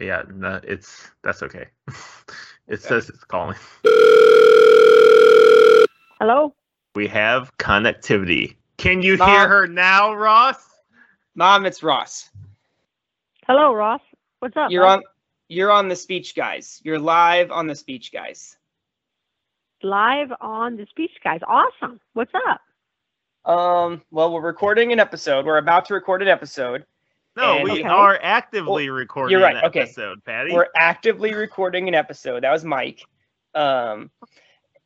Yeah, no, it's that's okay. it says it's calling. Hello? We have connectivity. Can you Mom? hear her now, Ross? Mom, it's Ross. Hello, Ross. What's up? You're bud? on you're on the speech guys. You're live on the speech guys. live on the Speech Guys. Awesome. What's up? Um, well, we're recording an episode. We're about to record an episode. No, And- we Okay. are actively recording you're right, an okay. episode, Patty. We're actively recording an episode. That was Mike. Um,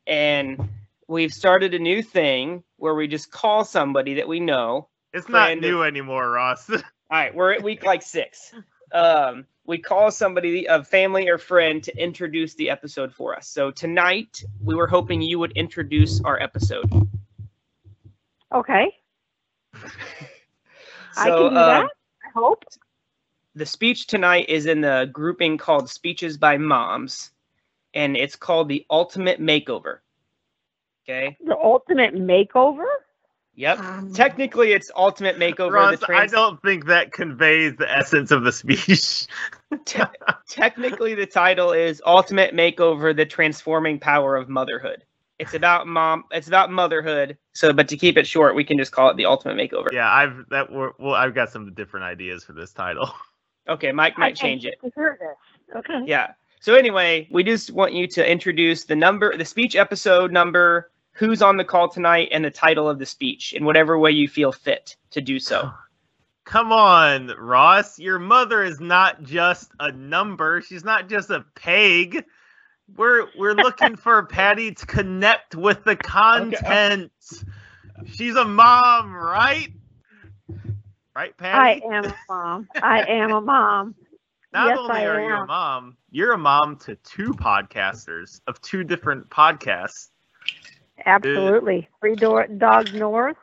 and we've started a new thing where we just call somebody that we know. it's not friend- new anymore, Ross. All right, we're at week like six. Um, we call somebody, a family or friend, to introduce the episode for us. So tonight, we were hoping you would introduce our episode. Okay. I can do um, that. I hope. the speech tonight is in the grouping called Speeches by Moms, and it's called the Ultimate Makeover. Okay. The ultimate makeover? Yep. Um, Technically, it's Ultimate Makeover. Ross, the I don't think that conveys the essence of the speech. te- technically, the title is Ultimate Makeover: The Transforming Power of Motherhood. It's about mom. It's about motherhood. So, but to keep it short, we can just call it the Ultimate Makeover. yeah, I've that were well, I've got some different ideas for this title. Okay, Mike might can't change it. hear this. Okay. Yeah. So anyway, we just want you to introduce the number, the speech episode number, who's on the call tonight, and the title of the speech in whatever way you feel fit to do so. Come on, Ross. Your mother is not just a number. She's not just a peg. We're we're looking for Patty to connect with the uh, content. She's a mom, right? Right, Patty? I am a mom. I am a mom. Not yes, only I are you a mom, you're a mom to two podcasters of two different podcasts. Absolutely. Three door, Dogs North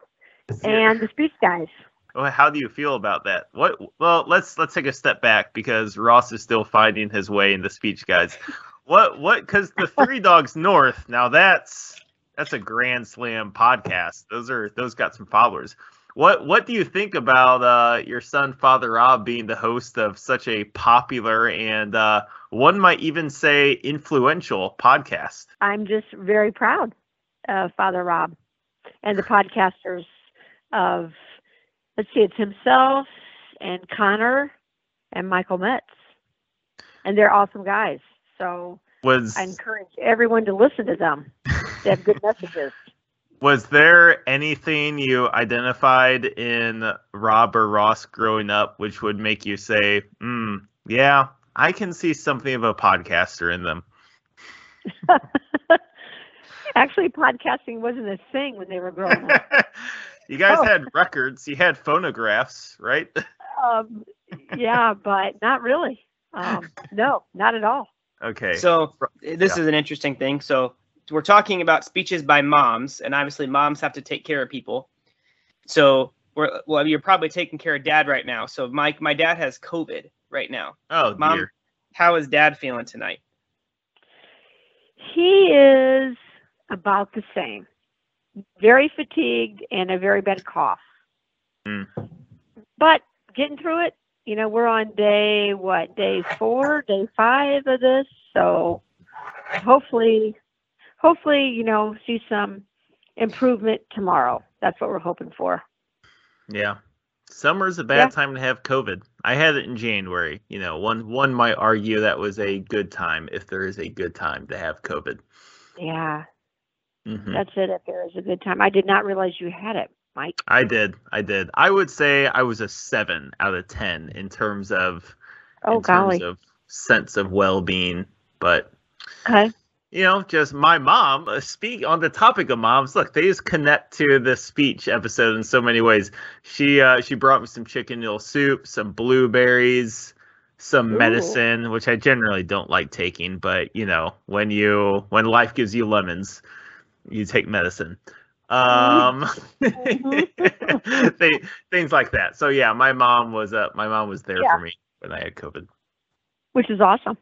and the Speech Guys. Well, how do you feel about that? What? Well, let's let's take a step back because Ross is still finding his way in the speech guides. What? What? Because the Three Dogs North. Now that's that's a Grand Slam podcast. Those are those got some followers. What What do you think about uh, your son Father Rob being the host of such a popular and uh, one might even say influential podcast? I'm just very proud of Father Rob and the podcasters of, let's see, it's himself and Connor and Michael Metz. And they're awesome guys. So Was I encourage everyone to listen to them. They have good messages. Was there anything you identified in Rob or Ross growing up which would make you say, hmm, yeah, I can see something of a podcaster in them? Actually, podcasting wasn't a thing when they were growing up. you guys Oh. had records, you had phonographs, right? um, yeah, but not really. Um, no, not at all. Okay. So this Yeah. is an interesting thing. So we're talking about speeches by moms, and obviously moms have to take care of people. So we're well, you're probably taking care of dad right now. So Mike, my dad has COVID right now. oh, Mom, dear. how is dad feeling tonight? He is about the same. Very fatigued and a very bad cough. Hmm. But getting through it. You know, we're on day what? Day four, day five of this. So hopefully, hopefully, you know, see some improvement tomorrow. That's what we're hoping for. Yeah. Summer's a bad Yeah. time to have COVID. I had it in January. You know, one one might argue that was a good time if there is a good time to have COVID. Yeah, Mhm. that's it. If there is a good time, I did not realize you had it, Mike. I did. I did. I would say I was a seven out of ten in terms of Oh in golly. terms of sense of well-being. But Okay. you know, just my mom. Uh, speak on the topic of moms. Look, they just connect to the speech episode in so many ways. She uh, she brought me some chicken noodle soup, some blueberries, some Ooh. medicine, which I generally don't like taking. But you know, when you when life gives you lemons, you take medicine. Um, they, things like that. So yeah, my mom was uh, my mom was there Yeah. for me when I had COVID. Which is awesome.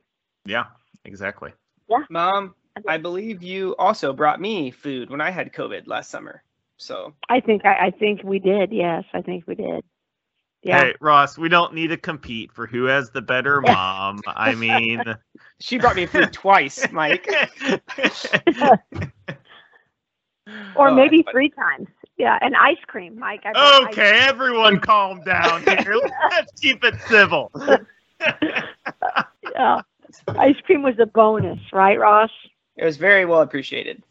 Yeah, exactly. Yeah, Mom, I believe you also brought me food when I had COVID last summer. So I think I, I think we did. Yes, I think we did. Yeah. Hey, Ross, we don't need to compete for who has the better mom. I mean, She brought me food twice, Mike. Or Oh, maybe but- three times. Yeah, and ice cream, Mike. I brought ice- okay, everyone calm down here. Let's keep it civil. yeah. Ice cream was a bonus, right, Ross? It was very well appreciated.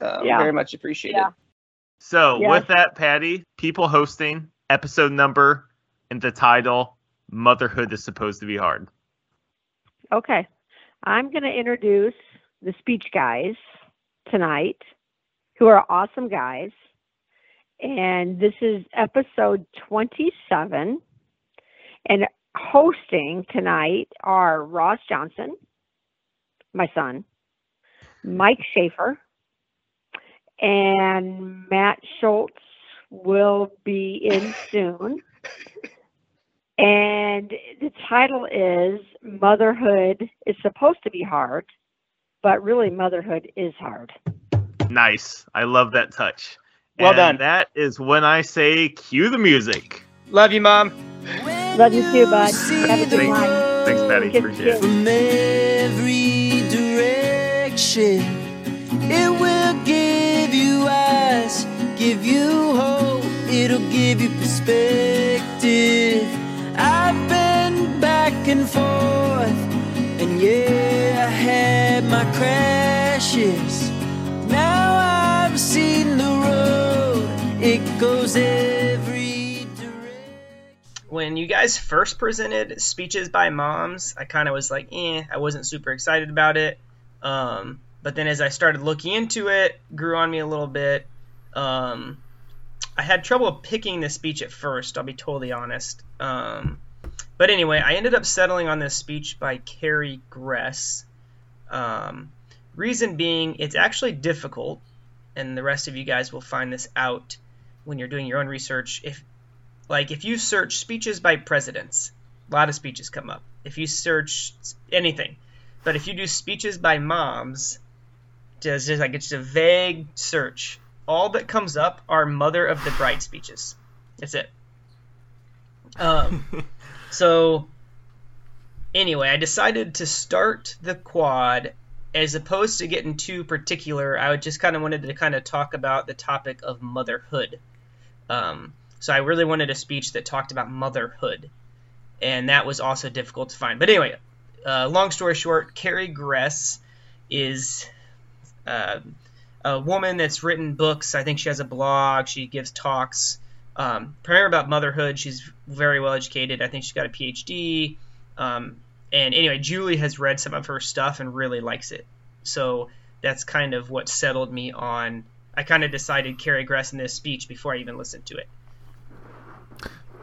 Um, Yeah. Very much appreciated. Yeah. So, Yes. with that, Patty, people hosting, episode number, and the title Motherhood is Supposed to Be Hard. Okay. I'm going to introduce the speech guys tonight, who are awesome guys. And this is episode 27. And hosting tonight are Ross Johnson, my son, Mike Schaefer, and Matt Schultz will be in soon. And the title is Motherhood is Supposed to Be Hard, but really, motherhood is hard. Nice. I love that touch. Well And done. That is when I say cue the music. Love you, Mom. Love you too, bud. Have a good Thanks. night. Thanks, Patty. Kiss, Appreciate it. from every direction. It will give you eyes, give you hope, it'll give you perspective. I've been back and forth, and yeah, I had my crashes. Goes every direction. when you guys first presented speeches by moms, I kind of was like, eh, I wasn't super excited about it. Um, but then as I started looking into it, grew on me a little bit. Um, I had trouble picking the speech at first. I'll be totally honest. Um, but anyway, I ended up settling on this speech by Carrie Gress. Um, reason being, it's actually difficult, and the rest of you guys will find this out when you're doing your own research. If like if you search speeches by presidents, a lot of speeches come up. If you search anything, but if you do speeches by moms, just, just like it's just a vague search. All that comes up are Mother of the Bride speeches. That's it. Um, so anyway, I decided to start the quad as opposed to getting too particular. I would just kind of wanted to kind of talk about the topic of motherhood. Um, so I really wanted a speech that talked about motherhood, and that was also difficult to find. But anyway, uh, long story short, Carrie Gress is uh, a woman that's written books. I think she has a blog. She gives talks, um, primarily about motherhood. She's very well educated. I think she's got a PhD. Um, and anyway, Julie has read some of her stuff and really likes it. So that's kind of what settled me on. I kind of decided Carrie Gress in this speech before I even listened to it.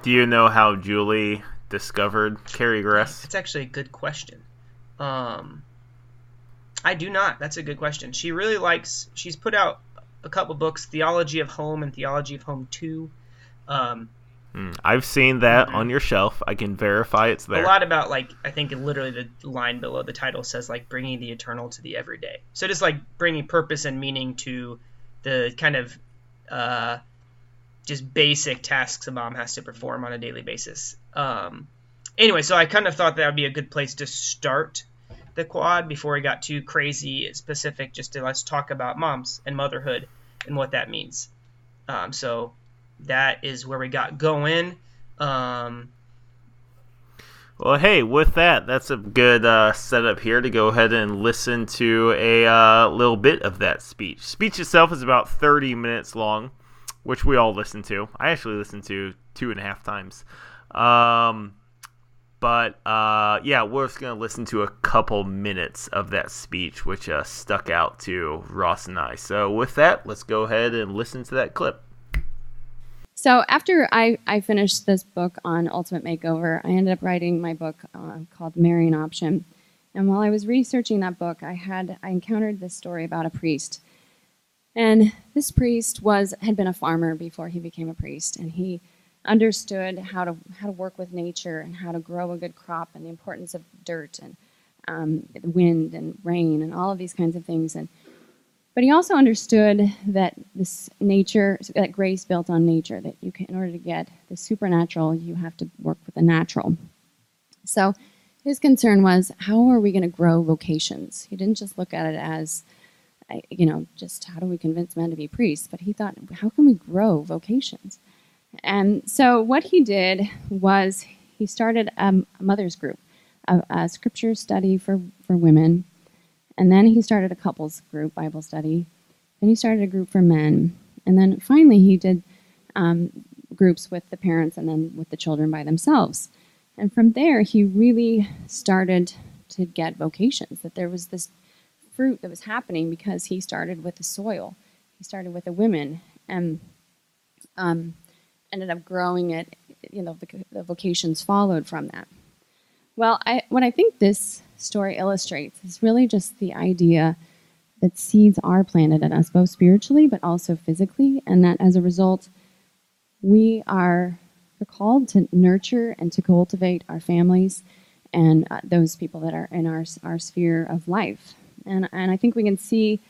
Do you know how Julie discovered Carrie Gress? It's actually a good question. Um, I do not. That's a good question. She really likes. She's put out a couple books, Theology of Home and Theology of Home Two. Um, Hmm, I've seen that on your shelf. I can verify it's there. a lot about like I think literally the line below the title says like bringing the eternal to the everyday. So just like bringing purpose and meaning to the kind of uh, just basic tasks a mom has to perform on a daily basis. Um, anyway, so I kind of thought that would be a good place to start the quad before we got too crazy specific. Just to let's talk about moms and motherhood and what that means. Um, so that is where we got going. Um, Well, hey, with that, that's a good uh, setup here to go ahead and listen to a uh, little bit of that speech. Speech itself is about 30 minutes long, which we all listen to. I actually listened to two and a half times. Um, but uh, yeah, we're just going to listen to a couple minutes of that speech, which uh, stuck out to Ross and I. So with that, let's go ahead and listen to that clip. So after I, I finished this book on Ultimate Makeover, I ended up writing my book uh, called Marian Option. And while I was researching that book, I had I encountered this story about a priest. And this priest was had been a farmer before he became a priest, and he understood how to how to work with nature and how to grow a good crop and the importance of dirt and um, wind and rain and all of these kinds of things. And But he also understood that this nature, that grace built on nature, that you can, in order to get the supernatural, you have to work with the natural. So his concern was, how are we going to grow vocations? He didn't just look at it as, you know, just how do we convince men to be priests, but he thought, how can we grow vocations? And so what he did was he started um, a mother's group, a, a scripture study for, for women and then he started a couples group Bible study. Then he started a group for men. And then finally he did um, groups with the parents and then with the children by themselves. And from there, he really started to get vocations, that there was this fruit that was happening because he started with the soil. He started with the women and um, ended up growing it. You know, the, the vocations followed from that. Well, I, what I think this story illustrates is really just the idea that seeds are planted in us, both spiritually but also physically, and that as a result, we are called to nurture and to cultivate our families and uh, those people that are in our, our sphere of life. And, and I think we can see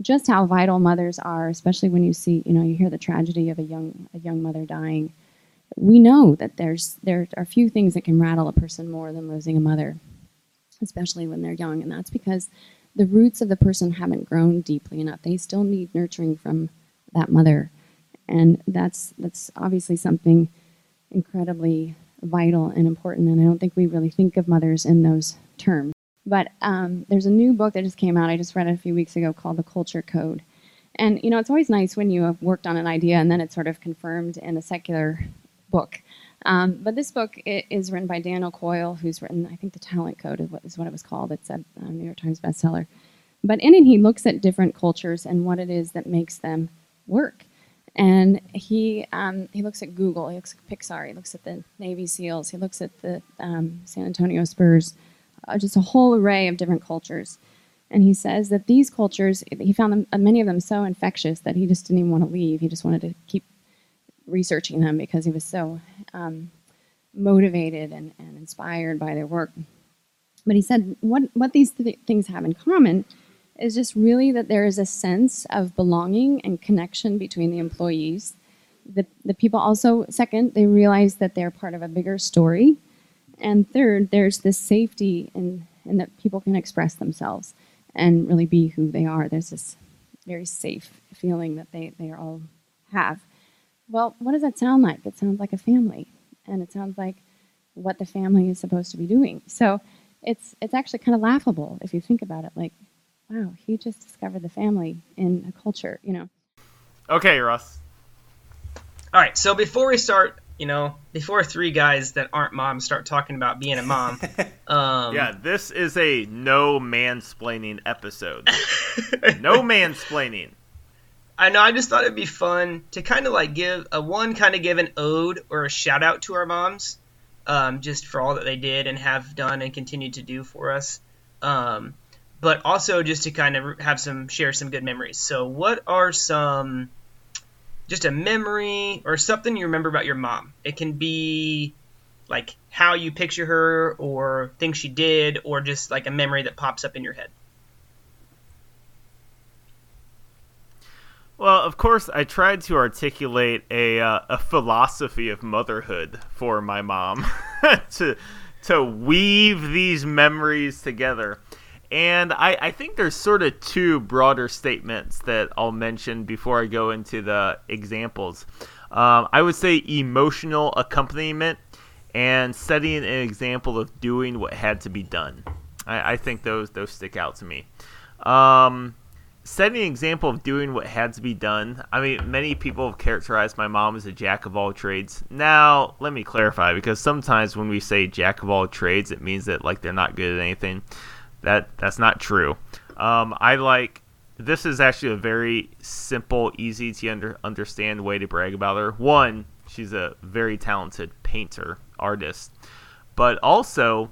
just how vital mothers are, especially when you see, you know, you hear the tragedy of a young, a young mother dying. We know that there's, there are few things that can rattle a person more than losing a mother especially when they're young. And that's because the roots of the person haven't grown deeply enough. They still need nurturing from that mother. And that's that's obviously something incredibly vital and important. And I don't think we really think of mothers in those terms. But um, there's a new book that just came out. I just read it a few weeks ago called The Culture Code. And you know, it's always nice when you have worked on an idea and then it's sort of confirmed in a secular book. Um, but this book is written by Daniel Coyle, who's written, I think, The Talent Code is what, it was called. It's a New York Times bestseller. But in it, he looks at different cultures and what it is that makes them work. And he um, he looks at Google, he looks at Pixar, he looks at the Navy SEALs, he looks at the um, San Antonio Spurs, uh, just a whole array of different cultures. And he says that these cultures, he found them, many of them so infectious that he just didn't even want to leave. He just wanted to keep researching them because he was so um, motivated and, and, inspired by their work. But he said what, what these th- things have in common is just really that there is a sense of belonging and connection between the employees. The, the people also, second, they realize that they're part of a bigger story. And third, there's this safety in, in that people can express themselves and really be who they are. There's this very safe feeling that they, they all have. Well, what does that sound like? It sounds like a family, and it sounds like what the family is supposed to be doing. So it's it's actually kind of laughable if you think about it. Like, wow, he just discovered the family in a culture, you know. Okay, Russ. All right. So before we start, you know, before three guys that aren't moms start talking about being a mom. Um, yeah, this is a no mansplaining episode. no mansplaining. I know. I just thought it'd be fun to kind of like give a one kind of give an ode or a shout out to our moms, um, just for all that they did and have done and continue to do for us. Um, but also just to kind of have some share some good memories. So, what are some just a memory or something you remember about your mom? It can be like how you picture her or things she did or just like a memory that pops up in your head. Well, of course, I tried to articulate a uh, a philosophy of motherhood for my mom to to weave these memories together. And I, I think there's sort of two broader statements that I'll mention before I go into the examples. Um, I would say emotional accompaniment and setting an example of doing what had to be done. I, I think those those stick out to me. Um, setting an example of doing what had to be done. I mean, many people have characterized my mom as a jack of all trades. Now, let me clarify because sometimes when we say jack of all trades, it means that like they're not good at anything. That that's not true. Um, I like this is actually a very simple, easy to under, understand way to brag about her. One, she's a very talented painter, artist, but also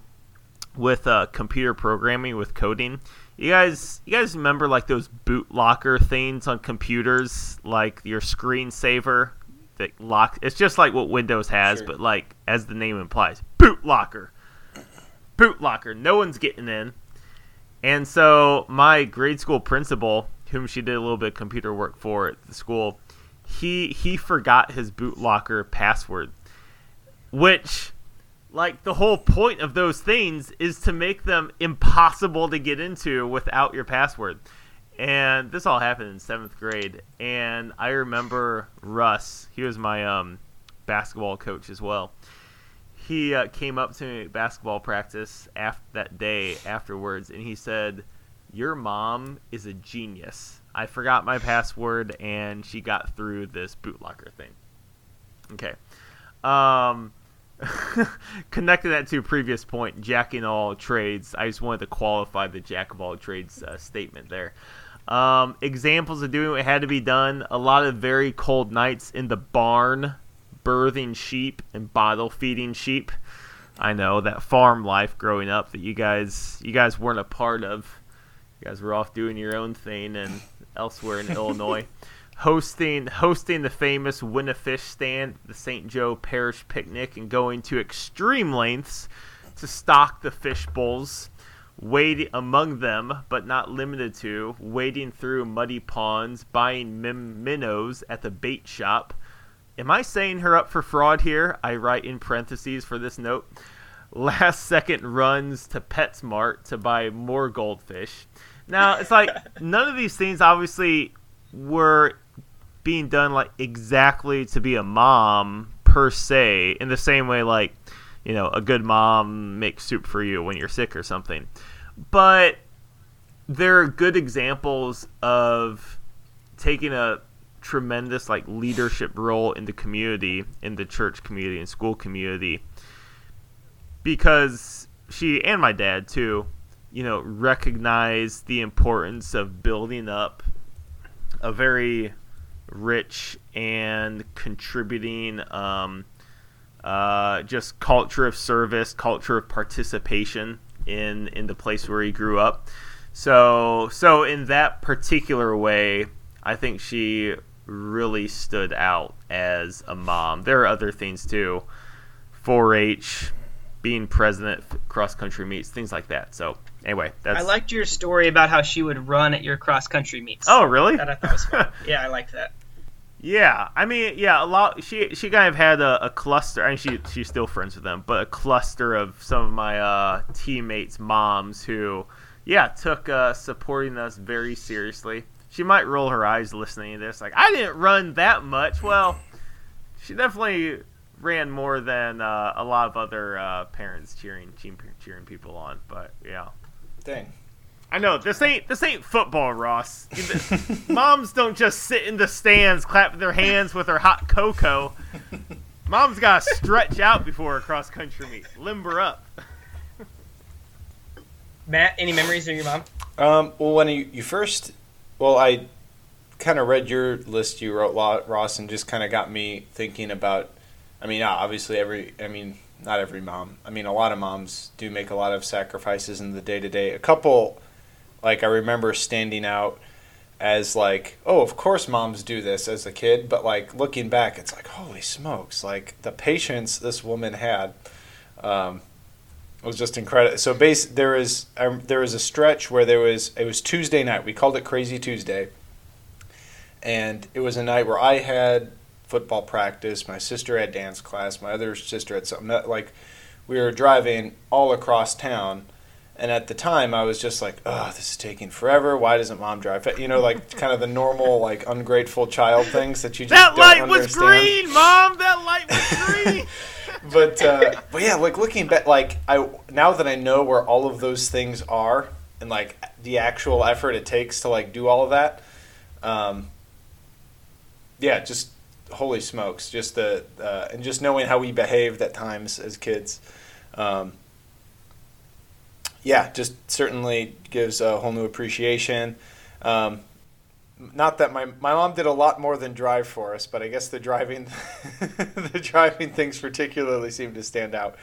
with uh, computer programming, with coding you guys, you guys remember like those boot locker things on computers, like your screensaver that lock. It's just like what Windows has, sure. but like as the name implies, boot locker. Boot locker. No one's getting in. And so my grade school principal, whom she did a little bit of computer work for at the school, he he forgot his boot locker password, which like the whole point of those things is to make them impossible to get into without your password. And this all happened in seventh grade. And I remember Russ. He was my um, basketball coach as well. He uh, came up to me at basketball practice after that day afterwards, and he said, "Your mom is a genius. I forgot my password, and she got through this bootlocker thing." Okay. Um, connecting that to a previous point, Jack jacking all trades. I just wanted to qualify the jack of all trades uh, statement there. Um, examples of doing what had to be done: a lot of very cold nights in the barn, birthing sheep and bottle feeding sheep. I know that farm life growing up that you guys you guys weren't a part of. You guys were off doing your own thing and elsewhere in Illinois hosting hosting the famous win a fish stand the St. Joe Parish picnic and going to extreme lengths to stock the fish bowls, wading among them, but not limited to, wading through muddy ponds, buying mim- minnows at the bait shop. Am I saying her up for fraud here? I write in parentheses for this note. Last second runs to PetSmart to buy more goldfish. Now, it's like none of these things obviously were being done like exactly to be a mom per se in the same way like you know a good mom makes soup for you when you're sick or something. But there are good examples of taking a tremendous like leadership role in the community in the church community and school community because she and my dad too you know recognize the importance of building up a very rich and contributing um, uh, just culture of service, culture of participation in in the place where he grew up. So so in that particular way, I think she really stood out as a mom. There are other things too, 4-H, being president, cross country meets, things like that. So anyway, that's. I liked your story about how she would run at your cross country meets. Oh really? That I thought was fun. yeah, I liked that. Yeah, I mean, yeah, a lot. She she kind of had a, a cluster. I mean, she she's still friends with them, but a cluster of some of my uh, teammates' moms who, yeah, took uh, supporting us very seriously. She might roll her eyes listening to this, like I didn't run that much. Well, she definitely ran more than uh, a lot of other uh, parents cheering cheering people on. But yeah, Dang. I know this ain't this ain't football, Ross. Moms don't just sit in the stands, clap their hands with their hot cocoa. Mom's gotta stretch out before a cross country meet. Limber up. Matt, any memories of your mom? Um, well, when you, you first, well, I kind of read your list you wrote, Ross, and just kind of got me thinking about. I mean, obviously, every. I mean, not every mom. I mean, a lot of moms do make a lot of sacrifices in the day to day. A couple, like I remember standing out as like, oh, of course moms do this as a kid, but like looking back, it's like, holy smokes, like the patience this woman had. Um, was just incredible. So base there is um, there was a stretch where there was it was Tuesday night. We called it Crazy Tuesday, and it was a night where I had football practice. My sister had dance class. My other sister had something that, like we were driving all across town. And at the time, I was just like, "Oh, this is taking forever. Why doesn't mom drive?" You know, like kind of the normal, like ungrateful child things that you just That light was green, Mom. That light was green. but uh, but yeah, like looking back, like I now that I know where all of those things are and like the actual effort it takes to like do all of that, um, yeah, just holy smokes, just the uh, and just knowing how we behaved at times as kids, um, yeah, just certainly gives a whole new appreciation. Um, not that my my mom did a lot more than drive for us, but I guess the driving the driving things particularly seem to stand out.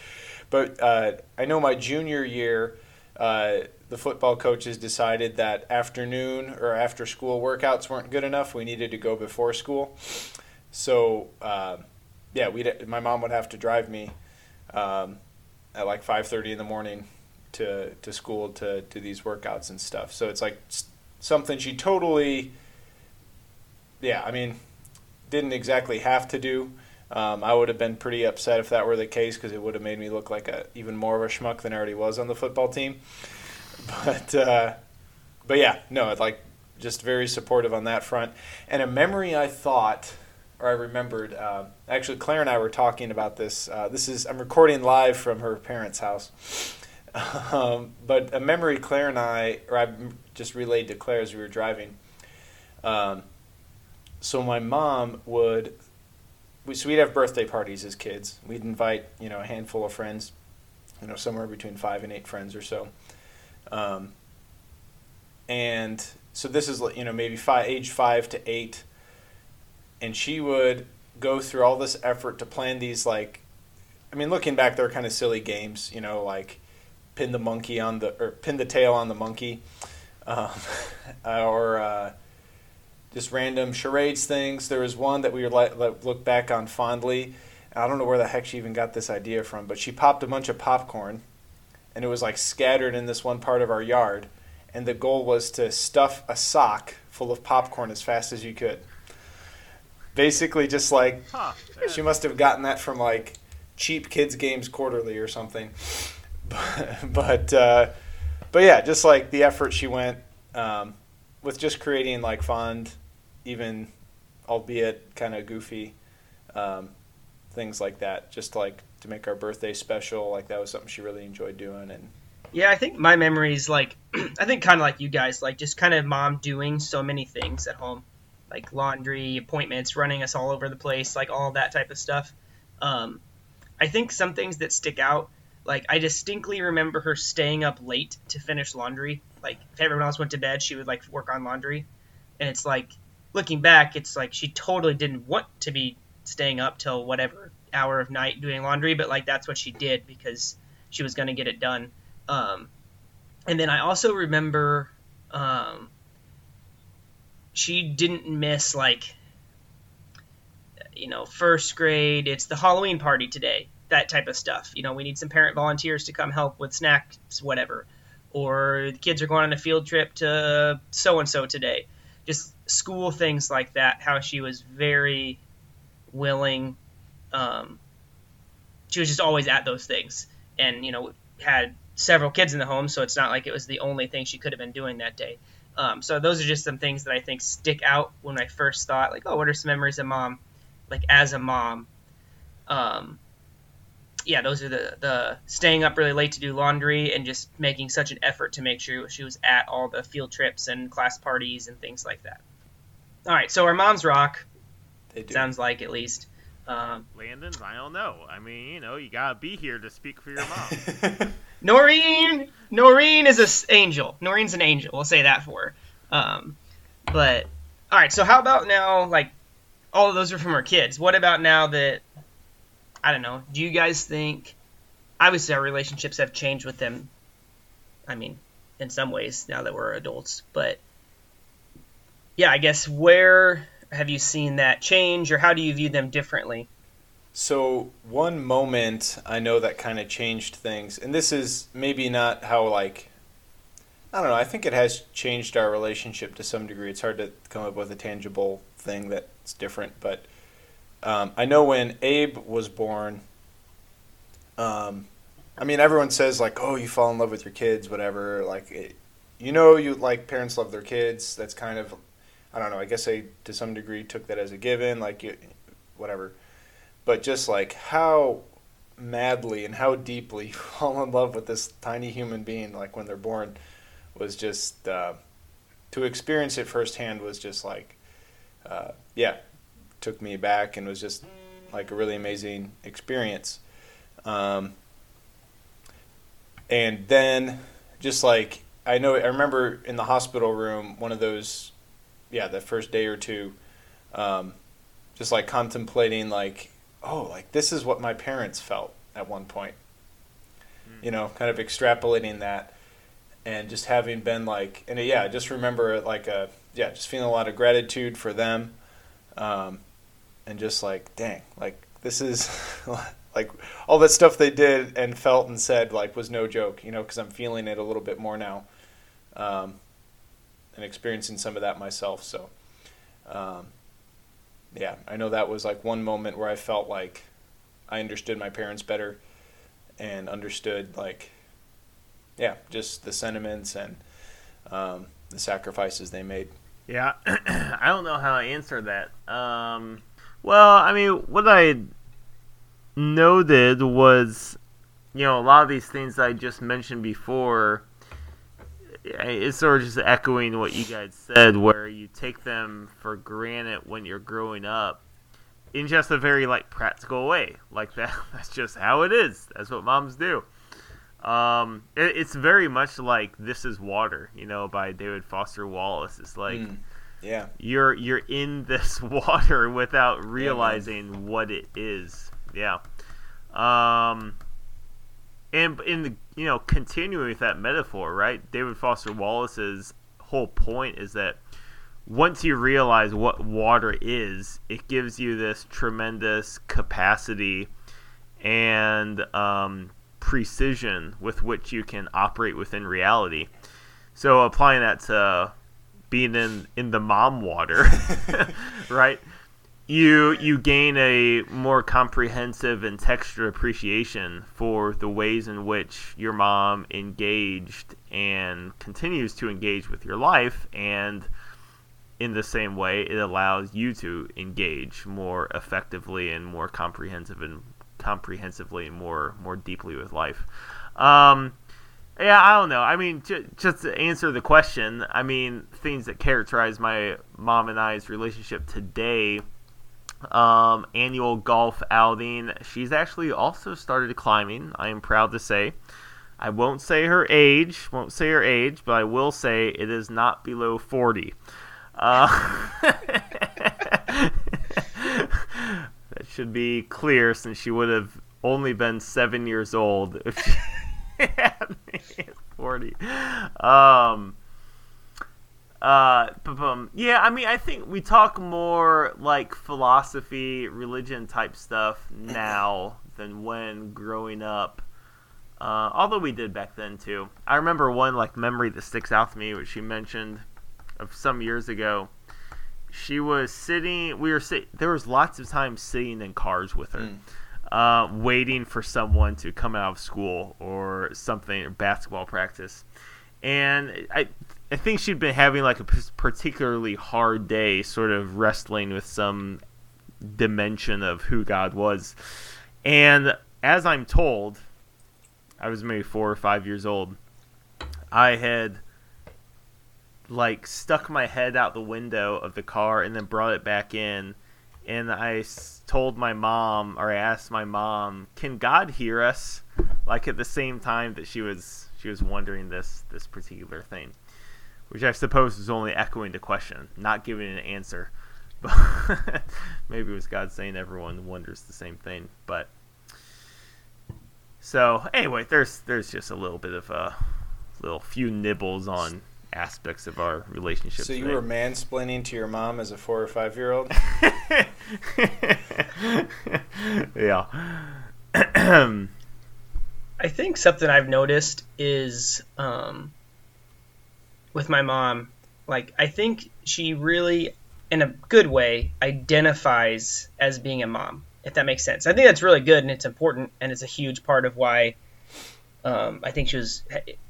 But uh, I know my junior year, uh, the football coaches decided that afternoon or after school workouts weren't good enough. We needed to go before school. So uh, yeah, we my mom would have to drive me um, at like five thirty in the morning to to school to do these workouts and stuff. So it's like something she totally, yeah, I mean, didn't exactly have to do. Um, I would have been pretty upset if that were the case because it would have made me look like a even more of a schmuck than I already was on the football team. But uh, but yeah, no, it's like just very supportive on that front. And a memory I thought or I remembered. Uh, actually, Clare and I were talking about this. Uh, this is I'm recording live from her parents' house. Um, but a memory Clare and I, or I just relayed to Clare as we were driving. Um, so my mom would we, so we'd have birthday parties as kids. We'd invite, you know, a handful of friends, you know, somewhere between five and eight friends or so. Um, and so this is, you know, maybe five, age five to eight. And she would go through all this effort to plan these, like, I mean, looking back, they're kind of silly games, you know, like pin the monkey on the, or pin the tail on the monkey. Um, or, uh, just random charades things. There was one that we were like, look back on fondly. I don't know where the heck she even got this idea from, but she popped a bunch of popcorn, and it was like scattered in this one part of our yard. And the goal was to stuff a sock full of popcorn as fast as you could. Basically, just like Huh, she must have gotten that from like cheap kids games quarterly or something. But but, uh, but yeah, just like the effort she went um, with just creating like fond, even albeit kind of goofy um, things like that. Just like to make our birthday special, like that was something she really enjoyed doing. And Yeah, I think my memories like I think kind of like you guys, like just kind of mom doing so many things at home, like laundry, appointments, running us all over the place, like all that type of stuff. Um, I think some things that stick out, like I distinctly remember her staying up late to finish laundry. Like if everyone else went to bed, she would like work on laundry, and it's like looking back, it's like she totally didn't want to be staying up till whatever hour of night doing laundry, but like that's what she did because she was going to get it done. Um, and then I also remember um, she didn't miss like you know first grade. It's the Halloween party today. That type of stuff. You know, we need some parent volunteers to come help with snacks, whatever. Or the kids are going on a field trip to so and so today. Just school things like that. How she was very willing. Um, she was just always at those things, and you know had several kids in the home, so it's not like it was the only thing she could have been doing that day. Um, so those are just some things that I think stick out when I first thought, like, oh, what are some memories of mom, like as a mom. Um, yeah, those are the the staying up really late to do laundry and just making such an effort to make sure she was at all the field trips and class parties and things like that. All right, so our moms rock. they do. Sounds like at least. Um, Landon, I don't know. I mean, you know, you gotta be here to speak for your mom. Noreen, Noreen is a s- angel. Noreen's an angel. We'll say that for her. Um, but all right. So how about now? Like all of those are from her kids. What about now that I don't know? Do you guys think? Obviously, our relationships have changed with them. I mean, in some ways now that we're adults, but yeah, I guess where have you seen that change, or how do you view them differently? So one moment I know that kind of changed things, and this is maybe not how like I don't know. I think it has changed our relationship to some degree. It's hard to come up with a tangible thing that's different, but um, I know when Abe was born. Um, I mean, everyone says like, "Oh, you fall in love with your kids, whatever." Like, it, you know, you like parents love their kids. That's kind of, I don't know. I guess I to some degree took that as a given. Like, you, whatever but just like how madly and how deeply you fall in love with this tiny human being like when they're born was just uh, to experience it firsthand was just like uh, yeah took me back and was just like a really amazing experience um, and then just like i know i remember in the hospital room one of those yeah the first day or two um, just like contemplating like oh, like this is what my parents felt at one point. You know, kind of extrapolating that and just having been like, and yeah, I just remember like a, yeah, just feeling a lot of gratitude for them. Um, and just like, dang, like this is like all that stuff they did and felt and said like was no joke, you know, because I'm feeling it a little bit more now. Um, and experiencing some of that myself. So, um, yeah, I know that was like one moment where I felt like I understood my parents better and understood like, yeah, just the sentiments and um, the sacrifices they made. Yeah, I don't know how I answer that. Um, well, I mean, what I noted was, you know, a lot of these things I just mentioned before. It's sort of just echoing what you guys said, where you take them for granted when you're growing up, in just a very like practical way, like that. That's just how it is. That's what moms do. Um, it, it's very much like "This Is Water," you know, by David Foster Wallace. It's like Mm, yeah, you're you're in this water without realizing what it is. Yeah. Um and in the you know, continuing with that metaphor, right? David Foster Wallace's whole point is that once you realize what water is, it gives you this tremendous capacity and um, precision with which you can operate within reality. So applying that to being in in the mom water, right? You you gain a more comprehensive and textured appreciation for the ways in which your mom engaged and continues to engage with your life and in the same way it allows you to engage more effectively and more comprehensive and comprehensively and more more deeply with life. Um, yeah, I don't know. I mean, just to answer the question, I mean, things that characterize my mom and I's relationship today. Um, annual golf outing. She's actually also started climbing. I am proud to say. I won't say her age. Won't say her age, but I will say it is not below forty. Uh, that should be clear since she would have only been seven years old if she me 40. Um, uh, yeah, I mean, I think we talk more like philosophy, religion type stuff now than when growing up. Uh, although we did back then too. I remember one like memory that sticks out to me, which she mentioned of some years ago. She was sitting. We were sit. There was lots of times sitting in cars with her, uh, waiting for someone to come out of school or something, or basketball practice. And I, I think she'd been having like a particularly hard day, sort of wrestling with some dimension of who God was. And as I'm told, I was maybe four or five years old. I had like stuck my head out the window of the car and then brought it back in and I told my mom or I asked my mom, "Can God hear us?" like at the same time that she was she was wondering this this particular thing. Which I suppose was only echoing the question, not giving an answer. But maybe it was God saying everyone wonders the same thing, but so anyway, there's there's just a little bit of a little few nibbles on aspects of our relationship. So you today. were mansplaining to your mom as a four or five year old? yeah. I think something I've noticed is um, with my mom, like I think she really, in a good way, identifies as being a mom. If that makes sense, I think that's really good and it's important and it's a huge part of why um, I think she was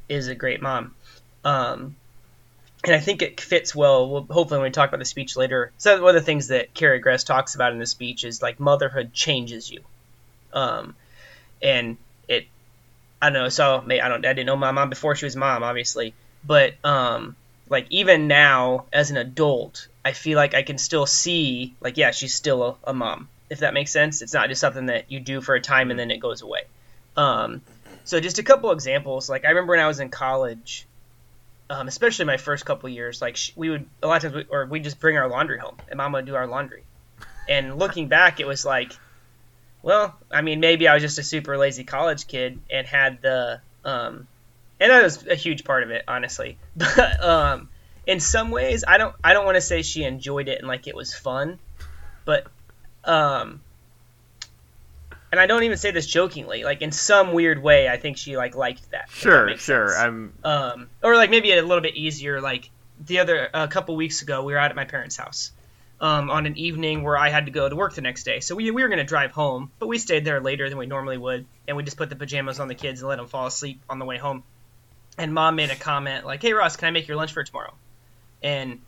is a great mom. Um, and I think it fits well. well. Hopefully, when we talk about the speech later, so one of the things that Carrie Gress talks about in the speech is like motherhood changes you, um, and it I don't know. So I don't. I didn't know my mom before she was mom, obviously. But um, like even now as an adult, I feel like I can still see like yeah, she's still a, a mom. If that makes sense, it's not just something that you do for a time and then it goes away. Um, so just a couple examples. Like I remember when I was in college, um, especially my first couple years, like sh- we would a lot of times, we, or we just bring our laundry home, and mom would do our laundry. And looking back, it was like well, I mean, maybe I was just a super lazy college kid and had the, um, and that was a huge part of it, honestly. But um, in some ways, I don't, I don't want to say she enjoyed it and like it was fun, but, um, and I don't even say this jokingly. Like in some weird way, I think she like liked that. if that sure, sure. sense I'm um, or like maybe a little bit easier, like the other a couple weeks ago, we were out at my parents' house um, on an evening where I had to go to work the next day. So we, we were going to drive home, but we stayed there later than we normally would, and we just put the pajamas on the kids and let them fall asleep on the way home. And mom made a comment like, "Hey Ross, can I make your lunch for tomorrow?" And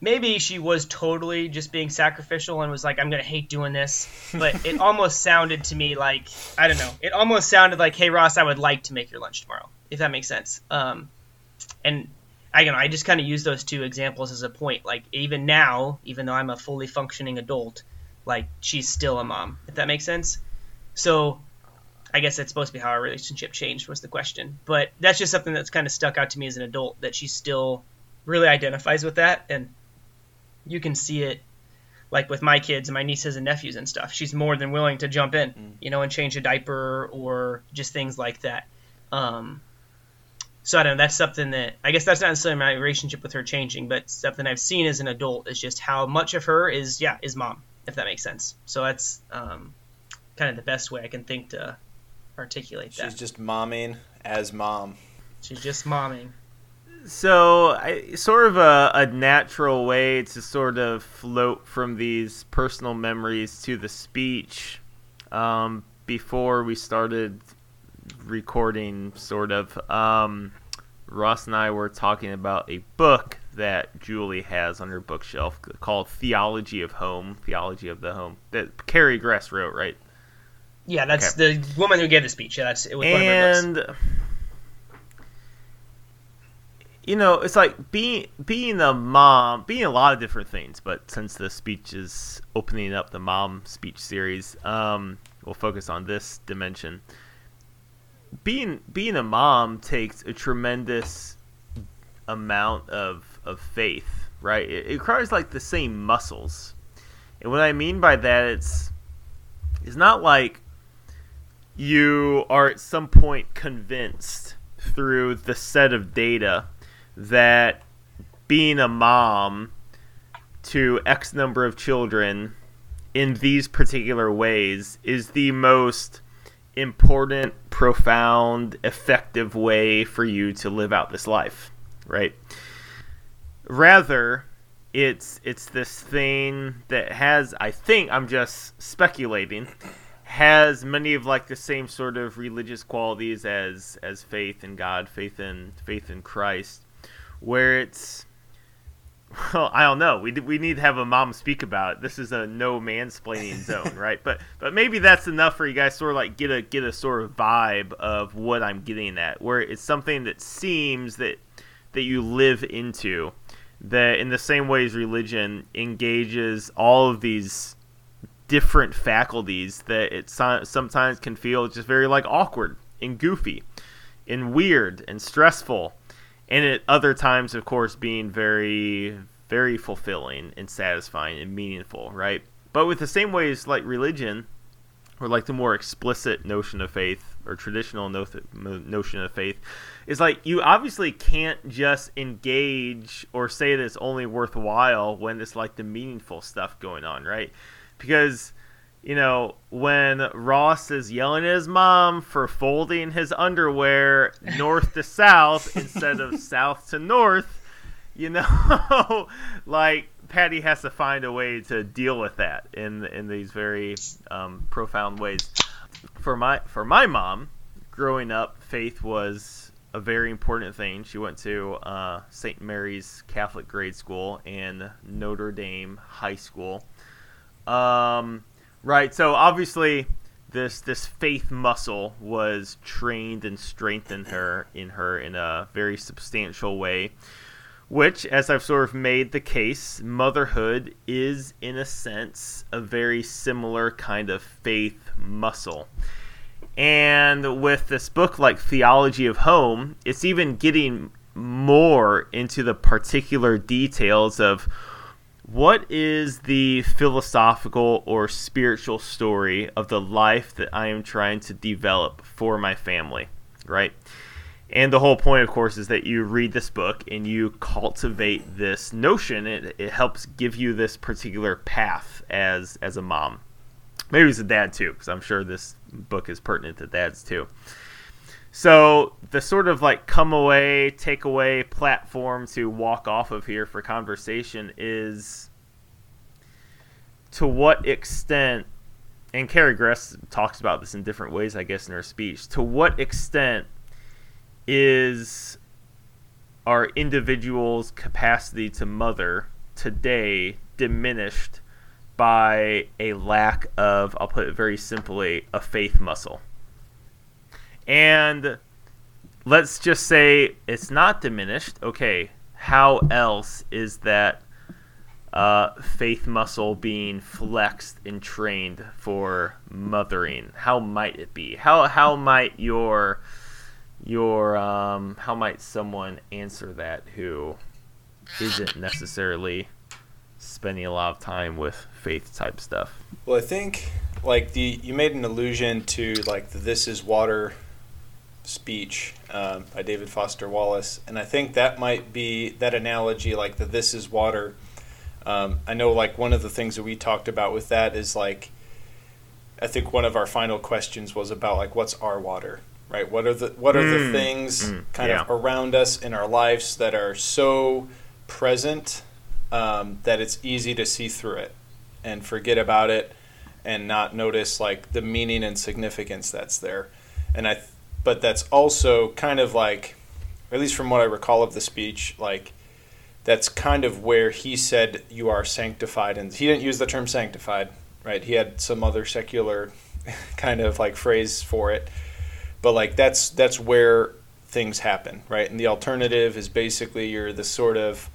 maybe she was totally just being sacrificial and was like, "I'm gonna hate doing this," but it almost sounded to me like I don't know. It almost sounded like, "Hey Ross, I would like to make your lunch tomorrow," if that makes sense. Um, and I you know I just kind of use those two examples as a point. Like even now, even though I'm a fully functioning adult, like she's still a mom. If that makes sense. So I guess that's supposed to be how our relationship changed was the question. But that's just something that's kind of stuck out to me as an adult that she still really identifies with that and you can see it like with my kids and my nieces and nephews and stuff. She's more than willing to jump in, Mm. you know, and change a diaper or just things like that. Um, so I don't know. That's something that I guess that's not necessarily my relationship with her changing, but something I've seen as an adult is just how much of her is yeah is mom, if that makes sense. So that's um, kind of the best way I can think to articulate that. She's just momming as mom. She's just momming. So, I, sort of a, a natural way to sort of float from these personal memories to the speech. Um, before we started recording, sort of, um, Ross and I were talking about a book that Julie has on her bookshelf called Theology of Home, Theology of the Home, that Carrie Gress wrote, right? Yeah, that's the woman who gave the speech. Yeah, that's it was one of her books. You know it's like being being a mom being a lot of different things but since the speech is opening up the mom speech series um we'll focus on this dimension. Being being a mom takes a tremendous amount of of faith right? It, it requires like the same muscles. And what i mean by that it's it's not like you are at some point convinced through the set of data that being a mom to X number of children in these particular ways is the most important, profound, effective way for you to live out this life, right? Rather, it's it's this thing that has I think I'm just speculating has many of like the same sort of religious qualities as as faith in God, faith in faith in Christ, where it's well, I don't know. We we need to have a mom speak about it. This is a no mansplaining zone, right? But but maybe that's enough for you guys to sort of like get a get a sort of vibe of what I'm getting at, where it's something that seems that that you live into, that in the same way as religion engages all of these different faculties that it sometimes can feel just very like awkward and goofy and weird and stressful and at other times of course being very very fulfilling and satisfying and meaningful right? But with the same ways like religion or like the more explicit notion of faith or traditional no- notion of faith is like you obviously can't just engage or say that it's only worthwhile when it's like the meaningful stuff going on right? Because you know when Ross is yelling at his mom for folding his underwear north to south instead of south to north, you know, like Patty has to find a way to deal with that in in these very um, profound ways. For my for my mom, growing up, faith was a very important thing. She went to uh, St. Mary's Catholic grade school and Notre Dame High School. Um, right. So obviously, this this faith muscle was trained and strengthened her in her in a very substantial way. Which, as I've sort of made the case, motherhood is in a sense a very similar kind of faith muscle. And with this book like Theology of Home, it's even getting more into the particular details of what is the philosophical or spiritual story of the life that I am trying to develop for my family, right? And the whole point, of course, is that you read this book and you cultivate this notion. It, it helps give you this particular path as as a mom. Maybe as a dad too, because I'm sure this book is pertinent to dads too. So the sort of like come away, take away platform to walk off of here for conversation is to what extent, and Carrie Gress talks about this in different ways, I guess, in her speech. To what extent is our individual's capacity to mother today diminished by a lack of, I'll put it very simply, a faith muscle? And let's just say it's not diminished. Okay, how else is that uh, faith muscle being flexed and trained for mothering? How might it be? How how might your your um, how might someone answer that who isn't necessarily spending a lot of time with faith type stuff? Well, I think like the you made an allusion to like the "This Is Water" speech um, by David Foster Wallace, and I think that might be that analogy, like the "This is water." Um, I know, like one of the things that we talked about with that is like, I think one of our final questions was about like, what's our water, right? What are the what are the Mm, things mm, kind yeah. of around us in our lives that are so present um, that it's easy to see through it and forget about it and not notice like the meaning and significance that's there. And I, th- but that's also kind of like, at least from what I recall of the speech, like that's kind of where he said you are sanctified, and he didn't use the term sanctified, right? He had some other secular kind of like phrase for it, but like that's that's where things happen, right? And the alternative is basically you're the sort of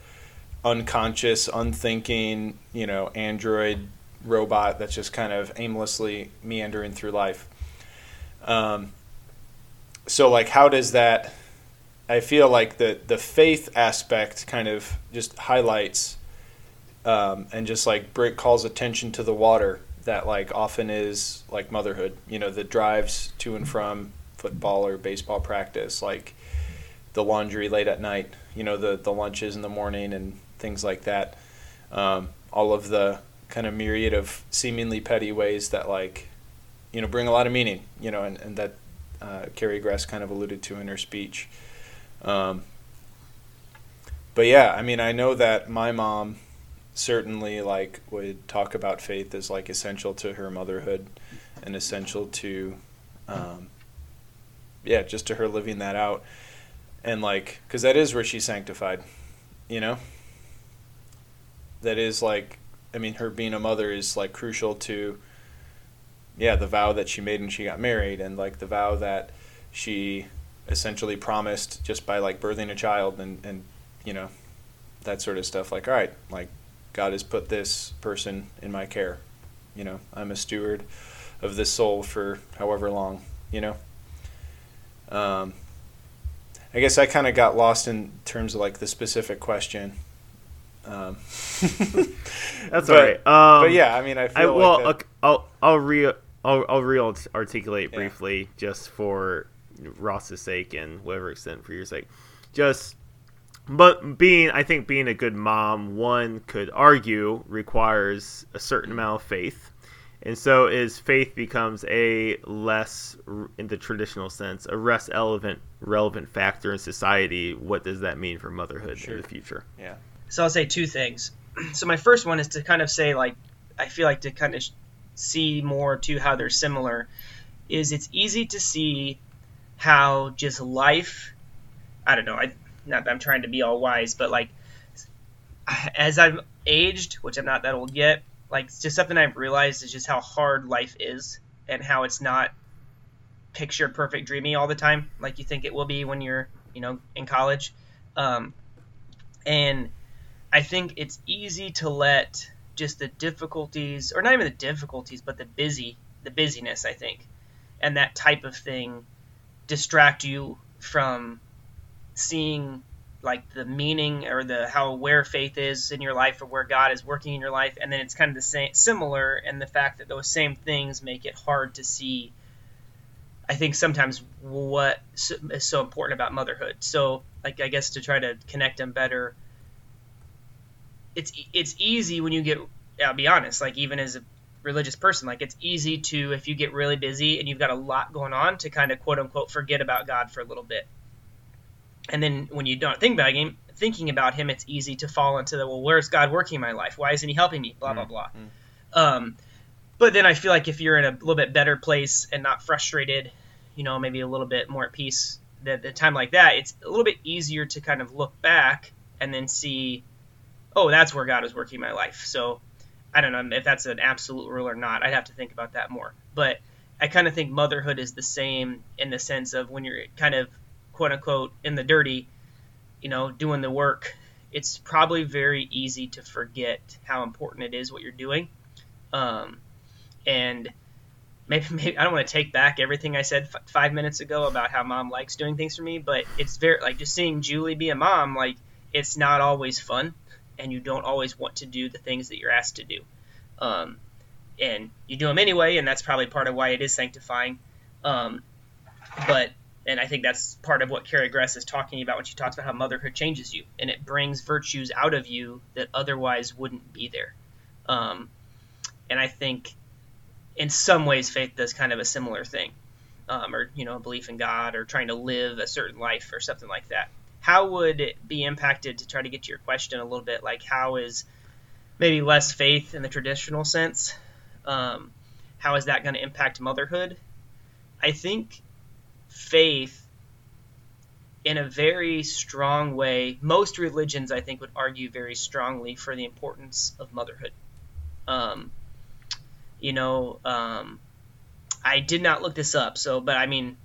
unconscious, unthinking, you know, android robot that's just kind of aimlessly meandering through life. Um, so like how does that I feel like the the faith aspect kind of just highlights um, and just like break calls attention to the water that like often is like motherhood, you know, that drives to and from football or baseball practice, like the laundry late at night, you know, the the lunches in the morning and things like that. Um, all of the kind of myriad of seemingly petty ways that like you know bring a lot of meaning, you know, and, and that uh, Carrie Gress kind of alluded to in her speech. Um, but yeah, I mean, I know that my mom certainly like would talk about faith as like essential to her motherhood and essential to, um, yeah, just to her living that out, and like, cause that is where she's sanctified, you know. That is like, I mean, her being a mother is like crucial to, yeah, the vow that she made when she got married, and like the vow that she essentially promised just by like birthing a child and and you know that sort of stuff. Like all right like god has put this person in my care. You know i'm a steward of this soul for however long you know? Um i guess i kind of got lost in terms of like the specific question. Um That's but, all right. Um, but yeah i mean i feel I like well, that- I'll I'll re I'll, I'll re articulate Yeah. briefly just for Ross's sake and whatever extent for your sake. Just, but being I think being a good mom, one could argue requires a certain mm-hmm. amount of faith, and so as faith becomes a less in the traditional sense a less relevant relevant factor in society. What does that mean for motherhood Sure. in the future? yeah So I'll say two things. So my first one is to kind of say like I feel like to kind of sh- see more to how they're similar is it's easy to see how just life I don't know, I not that I'm trying to be all wise, but like as I've aged, which I'm not that old yet, like it's just something I've realized is just how hard life is and how it's not picture perfect dreamy all the time like you think it will be when you're, you know, in college. Um, and I think it's easy to let just the difficulties, or not even the difficulties, but the busy, the busyness, I think, and that type of thing distract you from seeing like the meaning or the how where faith is in your life or where God is working in your life, and then it's kind of the same similar, and the fact that those same things make it hard to see. I think sometimes what is so important about motherhood. So, like, I guess to try to connect them better, it's it's easy when you get. I'll be honest. Like even as a religious person. Like it's easy to if you get really busy and you've got a lot going on to kind of quote unquote forget about God for a little bit. And then when you don't think about him, thinking about him, it's easy to fall into the well, where's God working in my life? Why isn't he helping me? Blah blah blah. Um, but then I feel like if you're in a little bit better place and not frustrated, you know, maybe a little bit more at peace, at a time like that, it's a little bit easier to kind of look back and then see, oh, that's where God is working my life. So I don't know if that's an absolute rule or not. I'd have to think about that more. But I kind of think motherhood is the same in the sense of when you're kind of quote unquote in the dirty, you know, doing the work, it's probably very easy to forget how important it is what you're doing. Um, and maybe, maybe I don't want to take back everything I said f- five minutes ago about how mom likes doing things for me, but it's very like just seeing Julie be a mom, like it's not always fun, and you don't always want to do the things that you're asked to do. Um, and you do them anyway, and that's probably part of why it is sanctifying. Um, but and I think that's part of what Carrie Gress is talking about when she talks about how motherhood changes you and it brings virtues out of you that otherwise wouldn't be there. Um, and I think in some ways faith does kind of a similar thing, um, or you know, a belief in God or trying to live a certain life or something like that. How would it be impacted to try to get to your question a little bit? Like, how is maybe less faith in the traditional sense? Um, how is that going to impact motherhood? I think faith in a very strong way. Most religions, I think, would argue very strongly for the importance of motherhood. Um, you know, um, I did not look this up, so but I mean,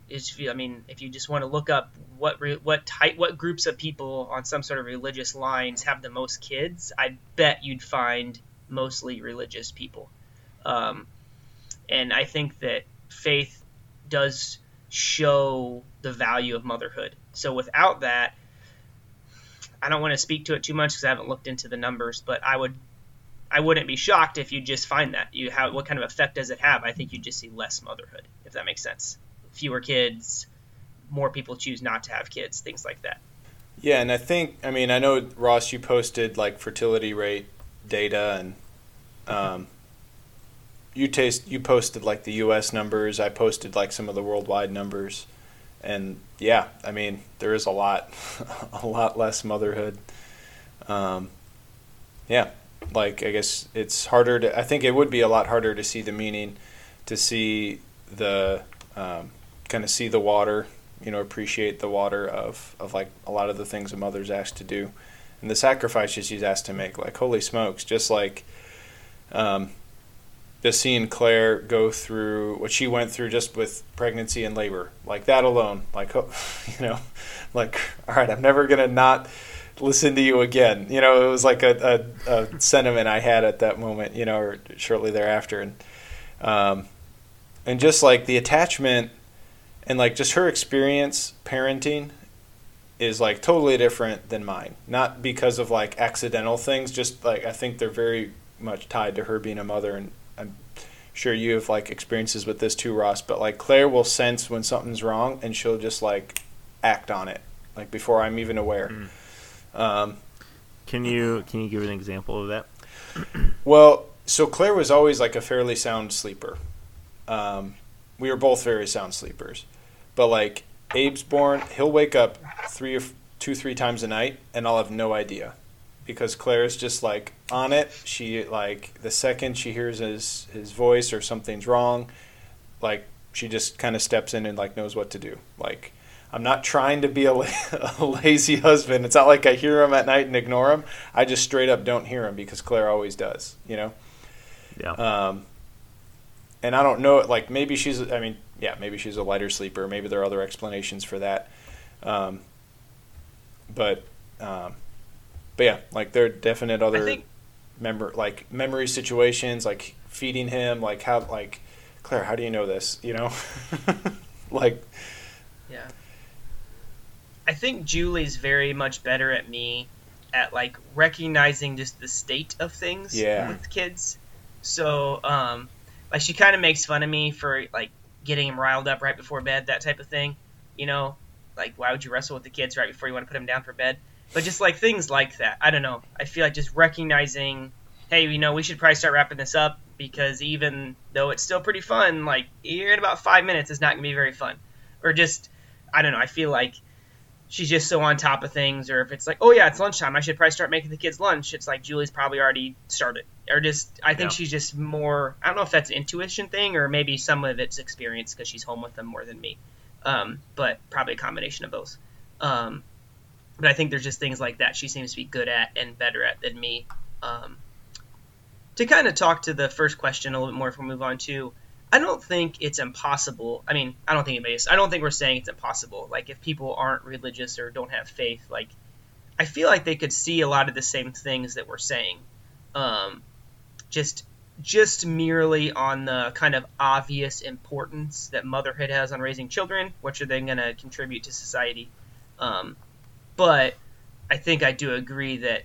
I mean, if you just want to look up what re, what type, what groups of people on some sort of religious lines have the most kids, I bet you'd find mostly religious people. Um, and I think that faith does show the value of motherhood. So without that, I don't want to speak to it too much because I haven't looked into the numbers, but I would I wouldn't be shocked if you just find that. You have what kind of effect does it have? I think you just see less motherhood, if that makes sense. Fewer kids, more people choose not to have kids, things like that. Yeah, and I think I mean I know Ross, you posted like fertility rate data, and um, you taste you posted like the U.S. numbers. I posted like some of the worldwide numbers, and yeah, I mean there is a lot, a lot less motherhood. Um, yeah, like I guess it's harder to. I think it would be a lot harder to see the meaning, to see the um, kind of see the water, you know, appreciate the water of of like a lot of the things a mother's asked to do, and the sacrifices she's asked to make. Like holy smokes, just like. Um, just seeing Clare go through what she went through just with pregnancy and labor, like that alone, like you know, like all right, I'm never gonna not listen to you again. You know, it was like a, a, a sentiment I had at that moment, you know, or shortly thereafter. And, um, and just like the attachment and like just her experience parenting is like totally different than mine. Not because of like accidental things, just like I think they're very much tied to her being a mother. And I'm sure you have like experiences with this too, Ross. But like Clare will sense when something's wrong and she'll just like act on it, like before I'm even aware. Mm um, can you can you give an example of that? well, so Clare was always like a fairly sound sleeper. Um, we were both very sound sleepers, but like Abe's born, he'll wake up three or two, three times a night, and I'll have no idea because Clare's just like on it. She like the second she hears his his voice or something's wrong, like she just kind of steps in and like knows what to do. Like I'm not trying to be a, a, lazy husband. It's not like I hear him at night and ignore him. I just straight up don't hear him because Clare always does, you know? Yeah. Um, and I don't know, like maybe she's, I mean, yeah, maybe she's a lighter sleeper. Maybe there are other explanations for that. Um, but, um, but yeah, like there are definite other think, member, like memory situations, like feeding him, like how, like, Clare, how do you know this? You know? like, yeah. I think Julie's very much better at me at like recognizing just the state of things yeah. with kids. So, um, like she kind of makes fun of me for like getting him riled up right before bed, that type of thing. You know, like why would you wrestle with the kids right before you want to put them down for bed? But just like things like that. I don't know. I feel like just recognizing, hey, you know, we should probably start wrapping this up. because even though it's still pretty fun, like in about five minutes, it's not gonna be very fun, or just I don't know. I feel like she's just so on top of things, or if it's like, oh yeah, it's lunchtime, I should probably start making the kids lunch. It's like Julie's probably already started, or just I think Yeah. she's just more. I don't know if that's an intuition thing or maybe some of it's experience because she's home with them more than me, um, but probably a combination of both. Um, but I think there's just things like that she seems to be good at and better at than me. Um, to kind of talk to the first question a little bit more if we move on to, I don't think it's impossible. I mean, I don't think anybody is. I don't think we're saying it's impossible. Like, if people aren't religious or don't have faith, like, I feel like they could see a lot of the same things that we're saying. Um, just, just merely on the kind of obvious importance that motherhood has on raising children, which are then going to contribute to society. Um, but I think I do agree that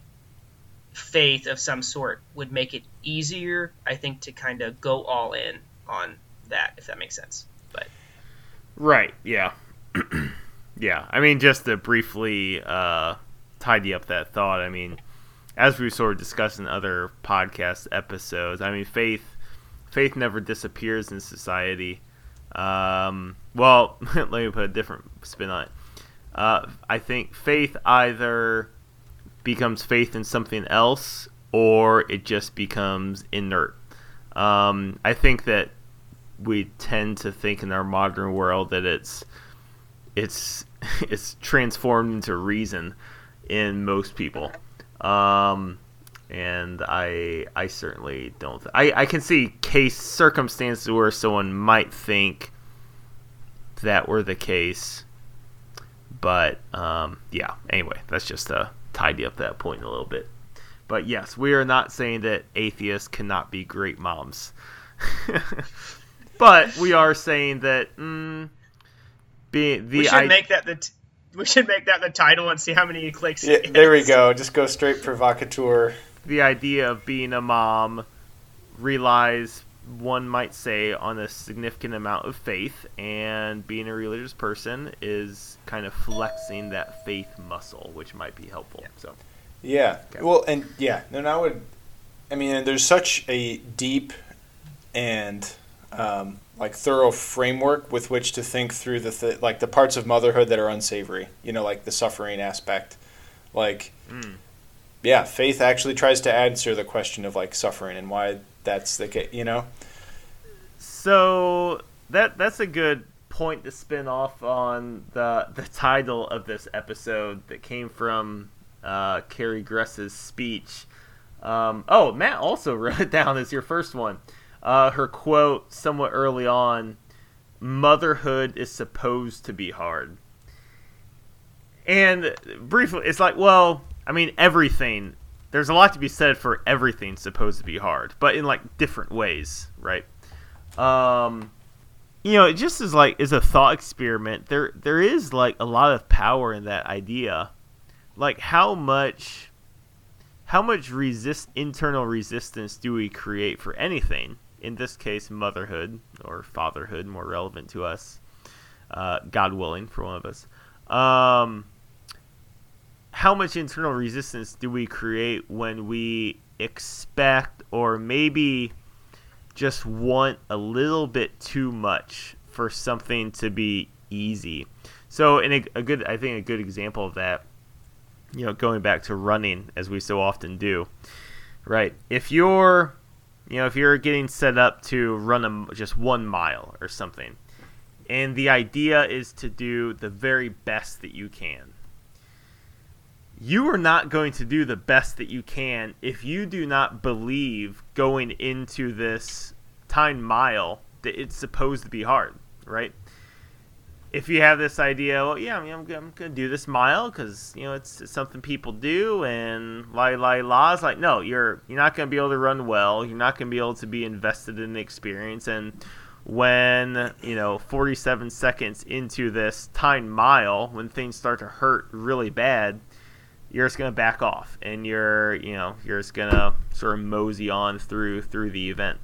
faith of some sort would make it easier, I think, to kind of go all in on that, if that makes sense. But Right. Yeah. yeah. I mean, just to briefly uh, tidy up that thought. I mean, as we sort of discussed in other podcast episodes, I mean, faith faith never disappears in society. Um, well, let me put a different spin on it. Uh, I think faith either becomes faith in something else or it just becomes inert. Um, I think that we tend to think in our modern world that it's it's it's transformed into reason in most people. Um, and I I certainly don't. Th- I I can see case circumstances where someone might think that were the case, but um, yeah. Anyway, that's just to tidy up that point a little bit. But yes, we are not saying that atheists cannot be great moms. but we are saying that mm, being the we should I- make that the t- we should make that the title and see how many clicks. Yeah, it there we go. Just go straight provocateur. the idea of being a mom relies one might say on a significant amount of faith and being a religious person is kind of flexing that faith muscle which might be helpful so Yeah. Okay. Well, and yeah, then I would. I mean, there's such a deep and um, like thorough framework with which to think through the th- like the parts of motherhood that are unsavory. You know, like the suffering aspect. Like, Mm. yeah, faith actually tries to answer the question of like suffering and why that's the case. You know. so that that's a good point to spin off on the the title of this episode that came from uh, Carrie Gress's speech. Um, oh, Matt also wrote it down as your first one. Uh, her quote somewhat early on: "Motherhood is supposed to be hard." And briefly, it's like, well, I mean, everything. There's a lot to be said for everything supposed to be hard, but in like different ways, right? Um, you know, it just is like is a thought experiment. There, there is like a lot of power in that idea. Like how much, how much resist internal resistance do we create for anything? In this case, motherhood or fatherhood, more relevant to us. Uh, God willing, for one of us. Um, how much internal resistance do we create when we expect or maybe just want a little bit too much for something to be easy. So, in a, a good, I think a good example of that, you know, going back to running as we so often do, right? If you're, you know, if you're getting set up to run a, just one mile or something, and the idea is to do the very best that you can. You are not going to do the best that you can if you do not believe going into this time mile that it's supposed to be hard, right? If you have this idea, well, yeah, I mean, I'm, gonna- I'm to do this mile because you know it's, it's something people do, and la la la. It's like, no, you're you're not to be able to run well. You're not to be able to be invested in the experience, and when you know 47 seconds into this time mile, when things start to hurt really bad, you're just gonna back off and you're you know you're just gonna sort of mosey on through through the event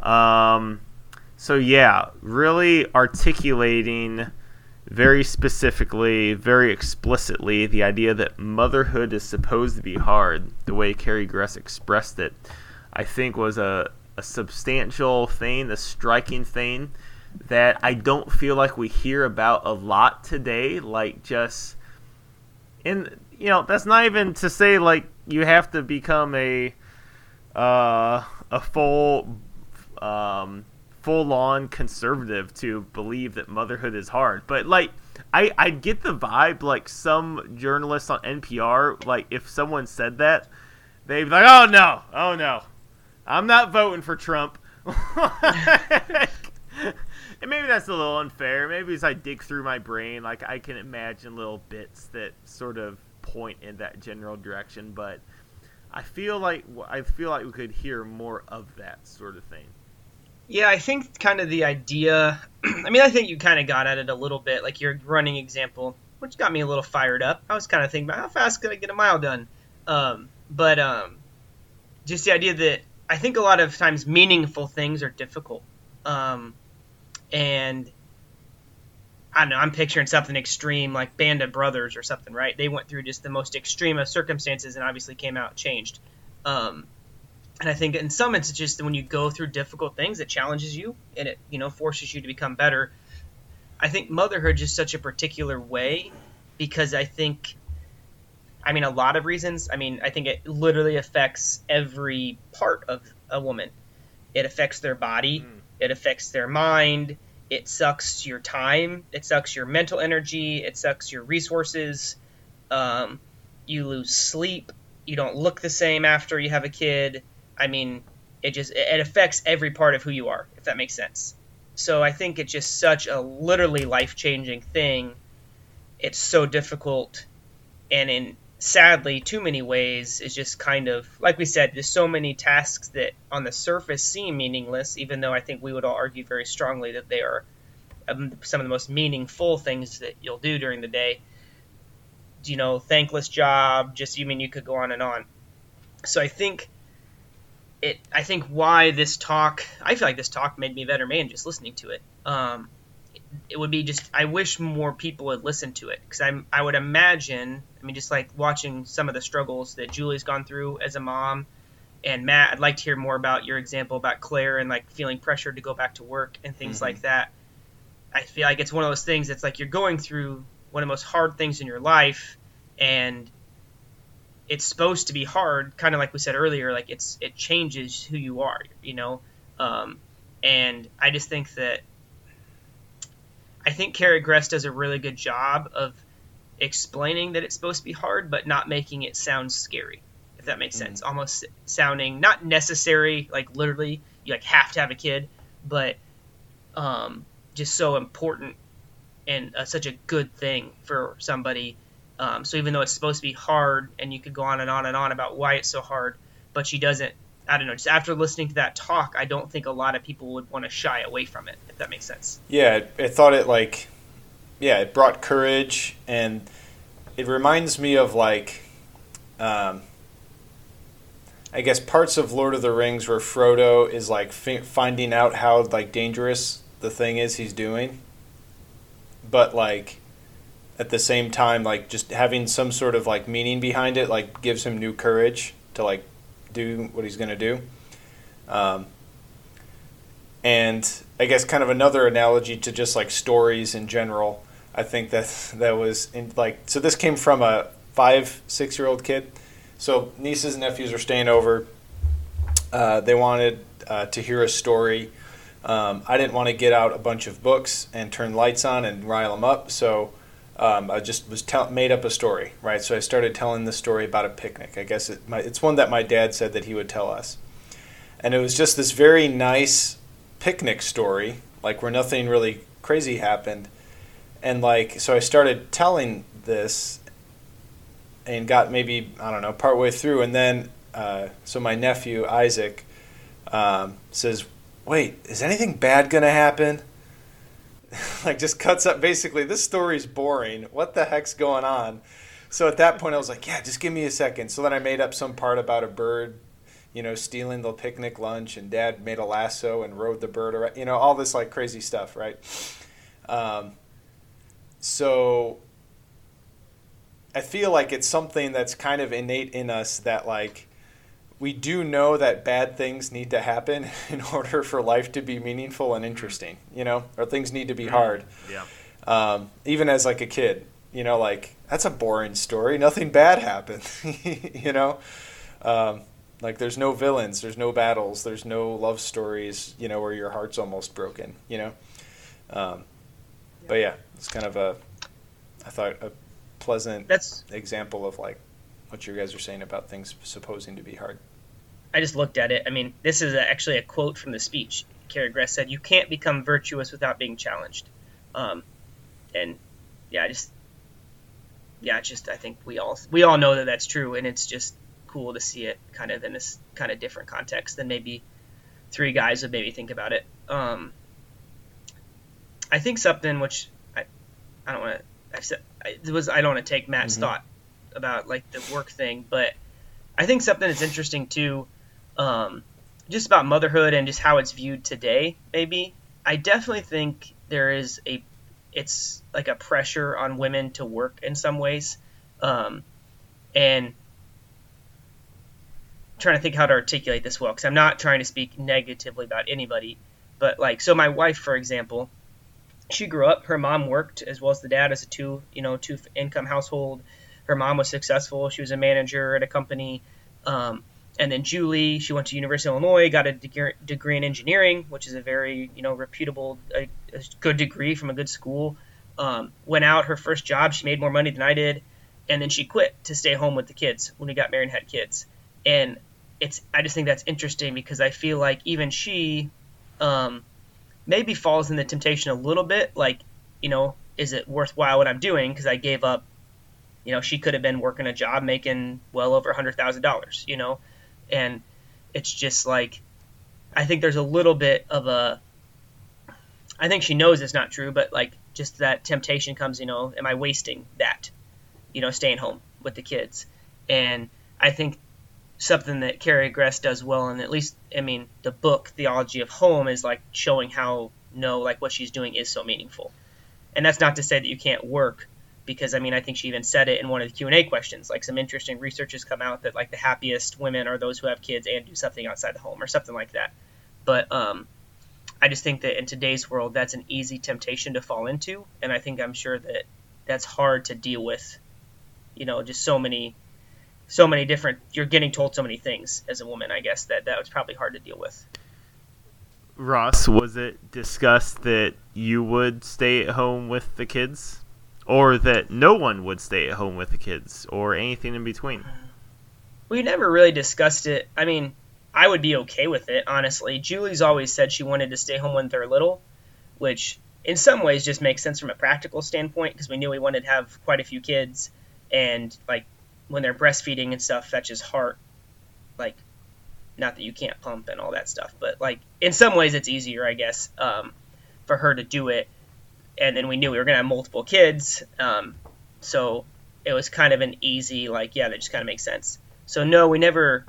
um, so yeah really articulating very specifically very explicitly the idea that motherhood is supposed to be hard the way carrie gress expressed it i think was a, a substantial thing, a striking thing that I don't feel like we hear about a lot today. Like just, and you know, that's not even to say like you have to become a uh, a full um, full on conservative to believe that motherhood is hard. But like I I get the vibe like some journalists on NPR like if someone said that they'd be like, "Oh no. Oh no. I'm not voting for Trump." and maybe that's a little unfair. Maybe as I dig through my brain, like I can imagine little bits that sort of point in that general direction, but I feel like I feel like we could hear more of that sort of thing. Yeah, I think kind of the idea. I mean, I think you kind of got at it a little bit, like your running example, which got me a little fired up. I was kind of thinking how fast could I get a mile done, um, but um, just the idea that I think a lot of times meaningful things are difficult, um, and I don't know. I'm picturing something extreme like Band of Brothers or something, right? They went through just the most extreme of circumstances and obviously came out changed. Um, and I think in some instances, when you go through difficult things, it challenges you and it you know forces you to become better. I think motherhood is such a particular way because I think, I mean, a lot of reasons. I mean, I think it literally affects every part of a woman. It affects their body. Mm. It affects their mind it sucks your time, it sucks your mental energy, it sucks your resources. Um, you lose sleep. You don't look the same after you have a kid. I mean, it just it affects every part of who you are, if that makes sense. So I think it's just such a literally life changing thing. It's so difficult, and in sadly, too many ways is just kind of like we said. There's so many tasks that on the surface seem meaningless, even though I think we would all argue very strongly that they are um, some of the most meaningful things that you'll do during the day. You know, thankless job. Just you mean you could go on and on. So I think it. I think why this talk. I feel like this talk made me a better man just listening to it. Um, it would be just I wish more people would listen to it because I'm I would imagine I mean just like watching some of the struggles that Julie's gone through as a mom and Matt I'd like to hear more about your example about Clare and like feeling pressured to go back to work and things mm-hmm. like that I feel like it's one of those things that's like you're going through one of the most hard things in your life and it's supposed to be hard kind of like we said earlier like it's it changes who you are you know um, and I just think that I think Carrie Gress does a really good job of explaining that it's supposed to be hard, but not making it sound scary. If that makes mm-hmm. sense, almost sounding not necessary, like literally you like have to have a kid, but um, just so important and uh, such a good thing for somebody. Um, so even though it's supposed to be hard, and you could go on and on and on about why it's so hard, but she doesn't I don't know, just after listening to that talk, I don't think a lot of people would want to shy away from it, if that makes sense. Yeah, I thought it like, yeah, it brought courage, and it reminds me of like, um, I guess parts of Lord of the Rings where Frodo is like finding out how like dangerous the thing is he's doing, but like at the same time like just having some sort of like meaning behind it like gives him new courage to like do what he's going to do. Um, and I guess kind of another analogy to just like stories in general. I think that that was in like so. This came from a five six year old kid. So nieces and nephews are staying over. Uh, they wanted uh, to hear a story. Um, I didn't want to get out a bunch of books and turn lights on and rile them up. So um, I just was tell- made up a story, right? So I started telling the story about a picnic. I guess it, my, it's one that my dad said that he would tell us, and it was just this very nice picnic story, like where nothing really crazy happened, and like so I started telling this, and got maybe I don't know partway through, and then uh, so my nephew Isaac um, says, "Wait, is anything bad gonna happen?" like just cuts up. Basically this story's boring. What the heck's going on? So at that point i was like yeah just give me a second. So then i made up some part about a bird you know stealing the picnic lunch and dad made a lasso and rode the bird around you know all this like crazy stuff right? Um, so i feel like it's something that's kind of innate in us that like we do know that bad things need to happen in order for life to be meaningful and interesting, you know, or things need to be hard. Yeah. Um, even as like a kid, you know, like that's a boring story. Nothing bad happened, you know. Um, like there's no villains, there's no battles, there's no love stories, you know, where your heart's almost broken, you know. Um, but yeah, it's kind of a, I thought a pleasant That's example of like what you guys are saying about things supposing to be hard. I just looked at it. I mean, this is actually a quote from the speech. Carrie Gress said, "You can't become virtuous without being challenged," um, and yeah, I just yeah, just I think we all we all know that that's true, and it's just cool to see it kind of in this kind of different context than maybe three guys would maybe think about it. Um, I think something which I I don't want to I said I, was I don't want to take Matt's Mhm. thought about like the work thing, but I think something that's interesting too, um, just about motherhood and just how it's viewed today. Maybe I definitely think there is a it's like a pressure on women to work in some ways, um, and trying to think how to articulate this well because I'm not trying to speak negatively about anybody, but like so my wife for example, she grew up her mom worked as well as the dad as a two you know two income household. Her mom was successful. She was a manager at a company. Um, and then Julie, she went to University of Illinois, got a degree, in engineering, which is a very you know reputable, a, a good degree from a good school. Um, went out her first job, she made more money than I did, and then she quit to stay home with the kids when we got married and had kids. And it's I just think that's interesting because I feel like even she um, maybe falls in the temptation a little bit. Like you know, is it worthwhile what I'm doing? Because I gave up. You know, she could have been working a job making well over a hundred thousand dollars. You know, and it's just like I think there's a little bit of a I think she knows it's not true, but like just that temptation comes, you know, am I wasting that? You know, staying home with the kids. And I think something that Carrie Gress does well and at least I mean, the book Theology of Home is like showing how no, like what she's doing is so meaningful. And that's not to say that you can't work because I mean I think she even said it in one of the Q and A questions. Like some interesting research has come out that like the happiest women are those who have kids and do something outside the home or something like that. But um, I just think that in today's world that's an easy temptation to fall into, and I think I'm sure that that's hard to deal with. You know, just so many, so many different. You're getting told so many things as a woman. I guess that that was probably hard to deal with. Ross, was it discussed that you would stay at home with the kids? Or that no one would stay at home with the kids? Or anything in between? We never really discussed it. I mean, I would be okay with it, honestly. Julie's always said she wanted to stay home when they're little, which in some ways just makes sense from a practical standpoint because we knew we wanted to have quite a few kids, and like when they're breastfeeding and stuff, that's just. Like, not that you can't pump and all that stuff, but like in some ways it's easier, I guess, um, for her to do it. And then we knew we were gonna have multiple kids, um, so it was kind of an easy like, yeah, that just kind of makes sense. So no, we never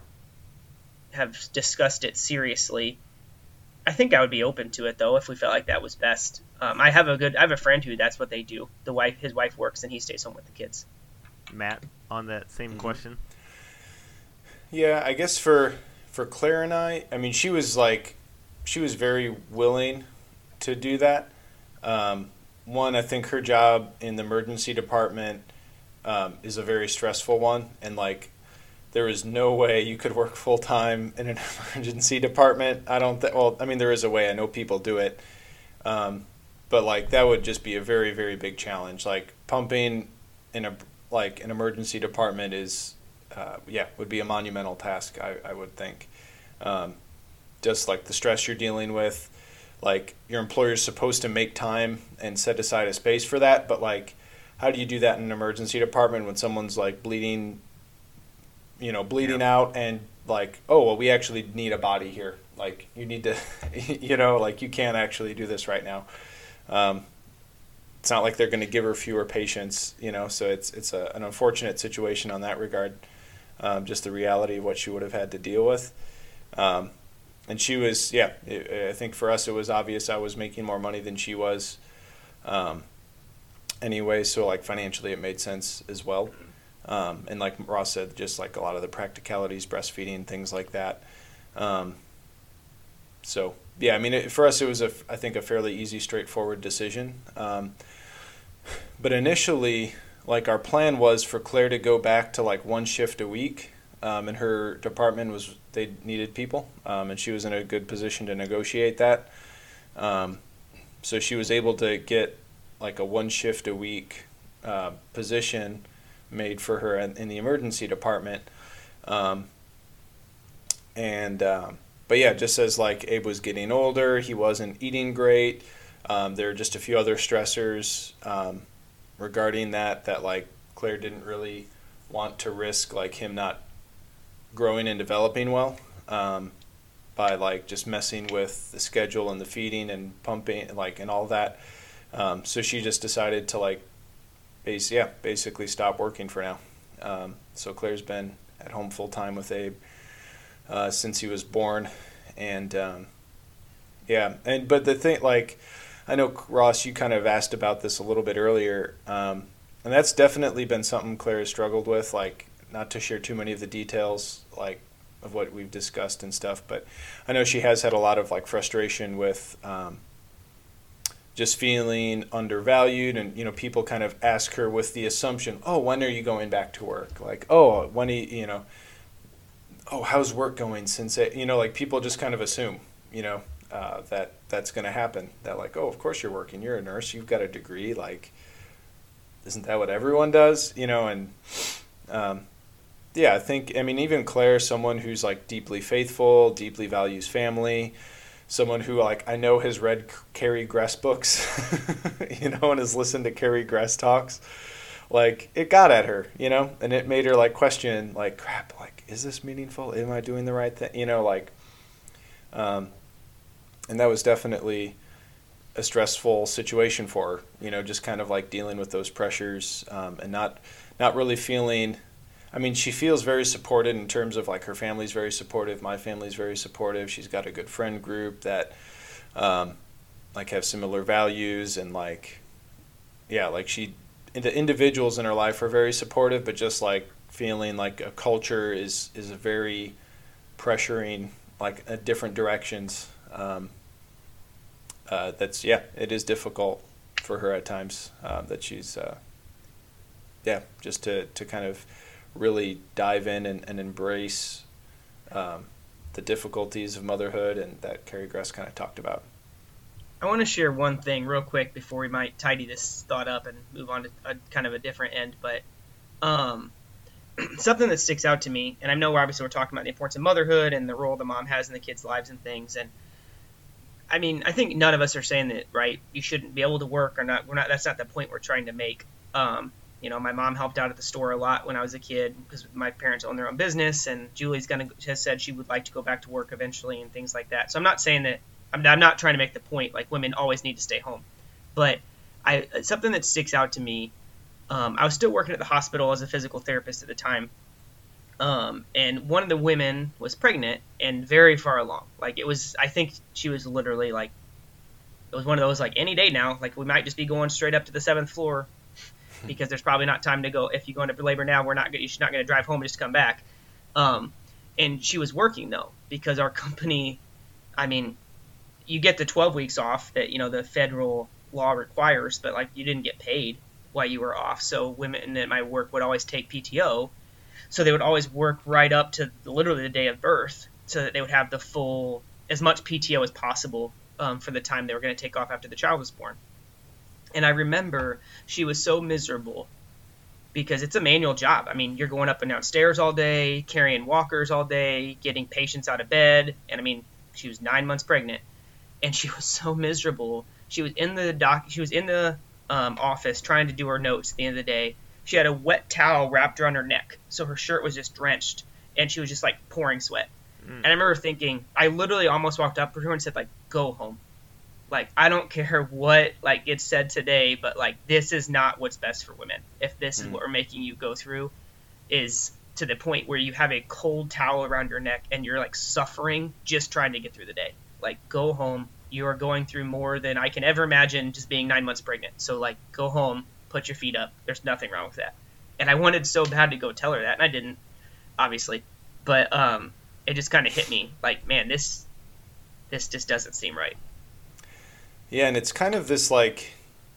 have discussed it seriously. I think I would be open to it though if we felt like that was best. Um, I have a good, I have a friend who that's what they do. The wife, his wife works and he stays home with the kids. Matt, on that same Mhm. question? Yeah, I guess for for Clare and I, I mean, she was like, she was very willing to do that. Um, one, I think her job in the emergency department um, is a very stressful one, and like, there is no way you could work full time in an emergency department. I don't think. Well, I mean, there is a way. I know people do it, um, but like that would just be a very very big challenge. Like pumping in a like an emergency department is uh, yeah, would be a monumental task, I, I would think. Um, just like the stress you're dealing with, like your employer is supposed to make time and set aside a space for that, but like, how do you do that in an emergency department when someone's like bleeding, you know, bleeding out and like, oh, well, we actually need a body here. Like, you need to, you know, like you can't actually do this right now. Um, it's not like they're going to give her fewer patients, you know, so it's it's a, an unfortunate situation on that regard um, just the reality of what she would have had to deal with. Um, and she was, yeah, it, I think for us it was obvious I was making more money than she was. Um, anyway, so like financially it made sense as well. um, and like Ross said, just like a lot of the practicalities, breastfeeding, things like that. Um, so yeah, I mean, it, for us, it was a I think a fairly easy, straightforward decision. Um, but initially, like our plan was for Clare to go back to like one shift a week, um, and her department was they needed people, um, and she was in a good position to negotiate that. Um, so she was able to get like a one shift a week uh, position made for her in, in the emergency department. Um, and um, but yeah, just as like Abe was getting older, he wasn't eating great. Um, there are just a few other stressors um, regarding that that like Clare didn't really want to risk like him not growing and developing well um, by like just messing with the schedule and the feeding and pumping like and all that. Um, so she just decided to like base yeah basically stop working for now. Um, so Clare's been at home full time with Abe uh, since he was born, and um, yeah, and but the thing like I know Ross, you kind of asked about this a little bit earlier, um, and that's definitely been something Clare has struggled with. Like not to share too many of the details, like of what we've discussed and stuff, but I know she has had a lot of like frustration with. Um, just feeling undervalued and you know people kind of ask her with the assumption oh when are you going back to work like oh when you you know oh, how's work going since it, you know, like people just kind of assume, you know, uh, that that's going to happen. That like, oh, of course you're working. You're a nurse. You've got a degree. Like, isn't that what everyone does? You know, and um, yeah, I think I mean even Clare, someone who's like deeply faithful, deeply values family, someone who like I know has read Carrie Gress books, you know, and has listened to Carrie Gress talks. Like it got at her, you know, and it made her like question, like, crap, like is this meaningful? Am I doing the right thing? You know, like, um, and that was definitely a stressful situation for her. You know, just kind of like dealing with those pressures um, and not not really feeling. I mean, she feels very supported in terms of like her family's very supportive. My family's very supportive. She's got a good friend group that, um, like, have similar values and like, yeah, like she, the individuals in her life are very supportive, but just like feeling like a culture is is a very pressuring like uh, different directions. Um, uh, that's yeah, it is difficult for her at times. Uh, that she's uh, yeah, just to to kind of really dive in and, and embrace um, the difficulties of motherhood and that Carrie Gress kind of talked about. I want to share one thing real quick before we might tidy this thought up and move on to a kind of a different end. But um, something that sticks out to me, and I know obviously we're talking about the importance of motherhood and the role the mom has in the kids' lives and things, and I mean, I think none of us are saying that, right? You shouldn't be able to work or not. We're not. That's not the point we're trying to make. Um, you know, my mom helped out at the store a lot when I was a kid because my parents own their own business, and Julie's gonna has said she would like to go back to work eventually and things like that. So I'm not saying that. I'm, I'm not trying to make the point like women always need to stay home, but I something that sticks out to me um, I was still working at the hospital as a physical therapist at the time. Um, and one of the women was pregnant and very far along. Like it was, I think she was literally like, it was one of those like any day now. Like we might just be going straight up to the seventh floor because there's probably not time to go. If you go into labor now, we're not. She's not going to drive home and just come back. Um, and she was working though because our company, I mean, you get the 12 weeks off that you know the federal law requires, but like you didn't get paid while you were off. So women at my work would always take PTO. So they would always work right up to literally the day of birth so that they would have the full, as much PTO as possible um, for the time they were going to take off after the child was born. And I remember she was so miserable because it's a manual job. I mean, you're going up and down stairs all day, carrying walkers all day, getting patients out of bed. And I mean, she was nine months pregnant and she was so miserable. She was in the doc, she was in the um, office trying to do her notes at the end of the day. She had a wet towel wrapped around her neck, so her shirt was just drenched, and she was just like pouring sweat. Mm. And I remember thinking, I literally almost walked up to her and said, like, "Go home." Like, I don't care what like gets said today, but like, this is not what's best for women. If this mm. is what we're making you go through, is to the point where you have a cold towel around your neck and you're like suffering just trying to get through the day. Like, go home, you are going through more than I can ever imagine just being nine months pregnant. So like go home, put your feet up. There's nothing wrong with that. and I wanted so bad to go tell her that, and I didn't, obviously, but um, it just kind of hit me like, man, this this just doesn't seem right. Yeah, and it's kind of this like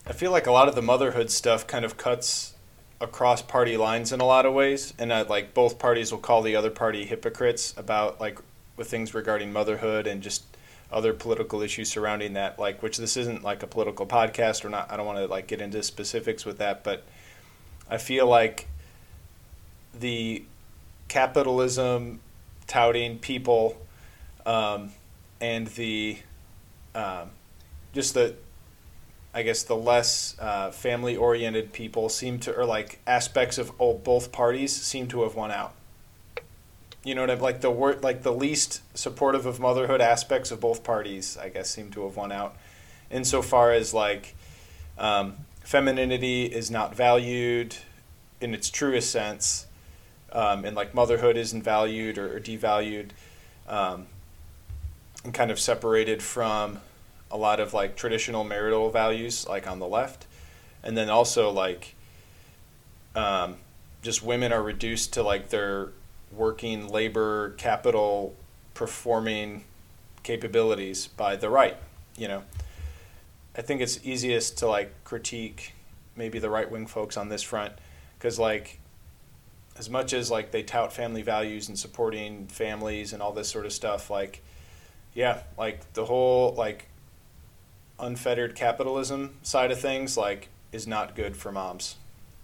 I feel like a lot of the motherhood stuff kind of cuts across party lines in a lot of ways, and uh, like both parties will call the other party hypocrites about like with things regarding motherhood and just other political issues surrounding that. Like, which this isn't like a political podcast or not. I don't want to like get into specifics with that, but I feel like the capitalism touting people um, and the um, just the I guess the less uh, family oriented people seem to, or like aspects of both parties seem to have won out. You know what I mean? like the word like the least supportive of motherhood aspects of both parties, I guess, seem to have won out. Insofar as like um, femininity is not valued in its truest sense, um, and like motherhood isn't valued or, or devalued, um, and kind of separated from a lot of like traditional marital values, like on the left, and then also like um, just women are reduced to like their working labor capital performing capabilities by the right. You know, I think it's easiest to like critique maybe the right wing folks on this front because like as much as like they tout family values and supporting families and all this sort of stuff like yeah like the whole like unfettered capitalism side of things like is not good for moms.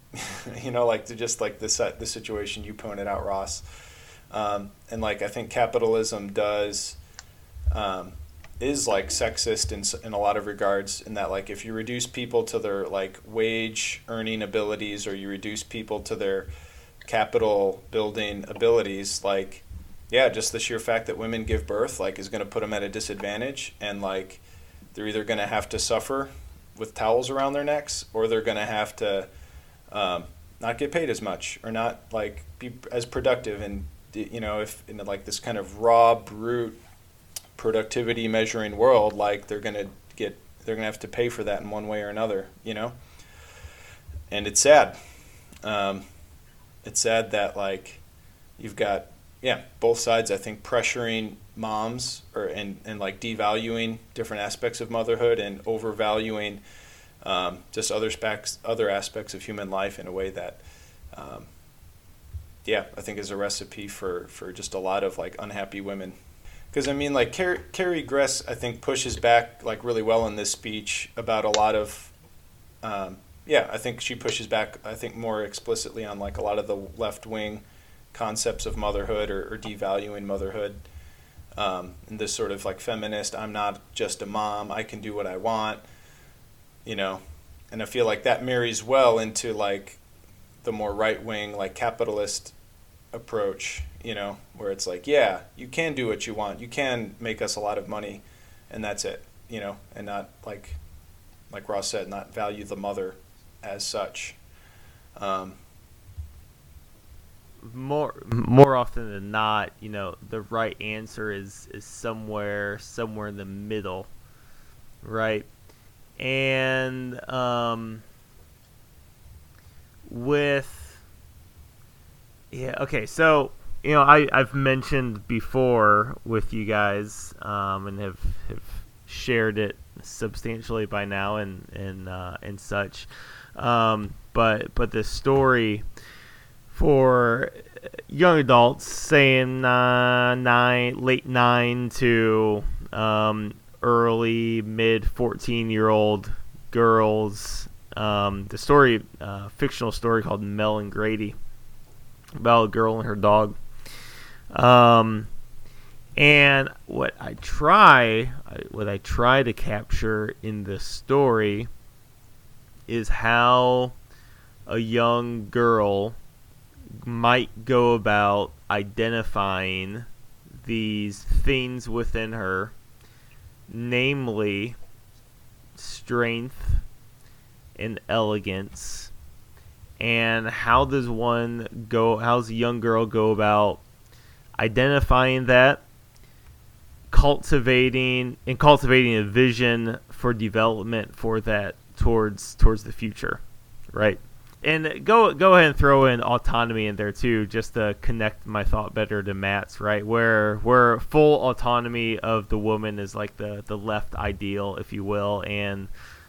you know, like to just like this the situation you pointed out, Ross, um, and like I think capitalism does um, is like sexist in in a lot of regards. In that, like if you reduce people to their like wage earning abilities, or you reduce people to their capital building abilities, like yeah, just the sheer fact that women give birth like is going to put them at a disadvantage, and like they're either going to have to suffer with towels around their necks or they're going to have to um, not get paid as much or not like be as productive. And you know if in like this kind of raw brute productivity measuring world like they're going to get they're going to have to pay for that in one way or another you know? And it's sad. Um, it's sad that like you've got yeah both sides i think pressuring moms or and, and like devaluing different aspects of motherhood and overvaluing um, just other specs other aspects of human life in a way that um, yeah I think is a recipe for for just a lot of like unhappy women. Because I mean like Car- Carrie Gress I think pushes back like really well in this speech about a lot of um, yeah I think she pushes back I think more explicitly on like a lot of the left wing concepts of motherhood or, or devaluing motherhood. Um, and this sort of like feminist i'm not just a mom i can do what i want you know? And i feel like that marries well into like the more right wing like capitalist approach you know? Where it's like yeah you can do what you want. You can make us a lot of money and that's it you know? And not like like ross said not value the mother as such. Um, more more often than not, you know, the right answer is is somewhere somewhere in the middle, right? And um, with yeah, okay, so you know, I I've mentioned before with you guys, um, and have have shared it substantially by now and and uh, and such, um, but but the story for young adults, saying uh, nine, late nine to um, early mid fourteen year old girls. Um, the story, uh, fictional story called Mel and Grady, about a girl and her dog. Um, and what I try, what I try to capture in this story, is how a young girl might go about identifying these things within her, namely strength and elegance. And how does one go, how's a young girl go about identifying that, cultivating, and cultivating a vision for development for that towards towards the future, right? And go go ahead and throw in autonomy in there too, just to connect my thought better to Matt's. Right, where where full autonomy of the woman is like the the left ideal, if you will, and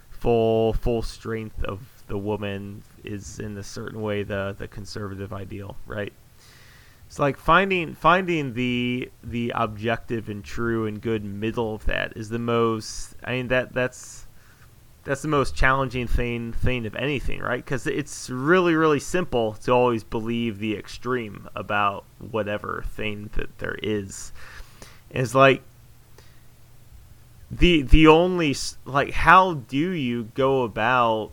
full full strength of the woman is in a certain way the the conservative ideal. Right. It's like finding finding the the objective and true and good middle of that is the most. I mean that that's that's the most challenging thing thing of anything, right? Because it's really really simple to always believe the extreme about whatever thing that there is. It's like the the only like how do you go about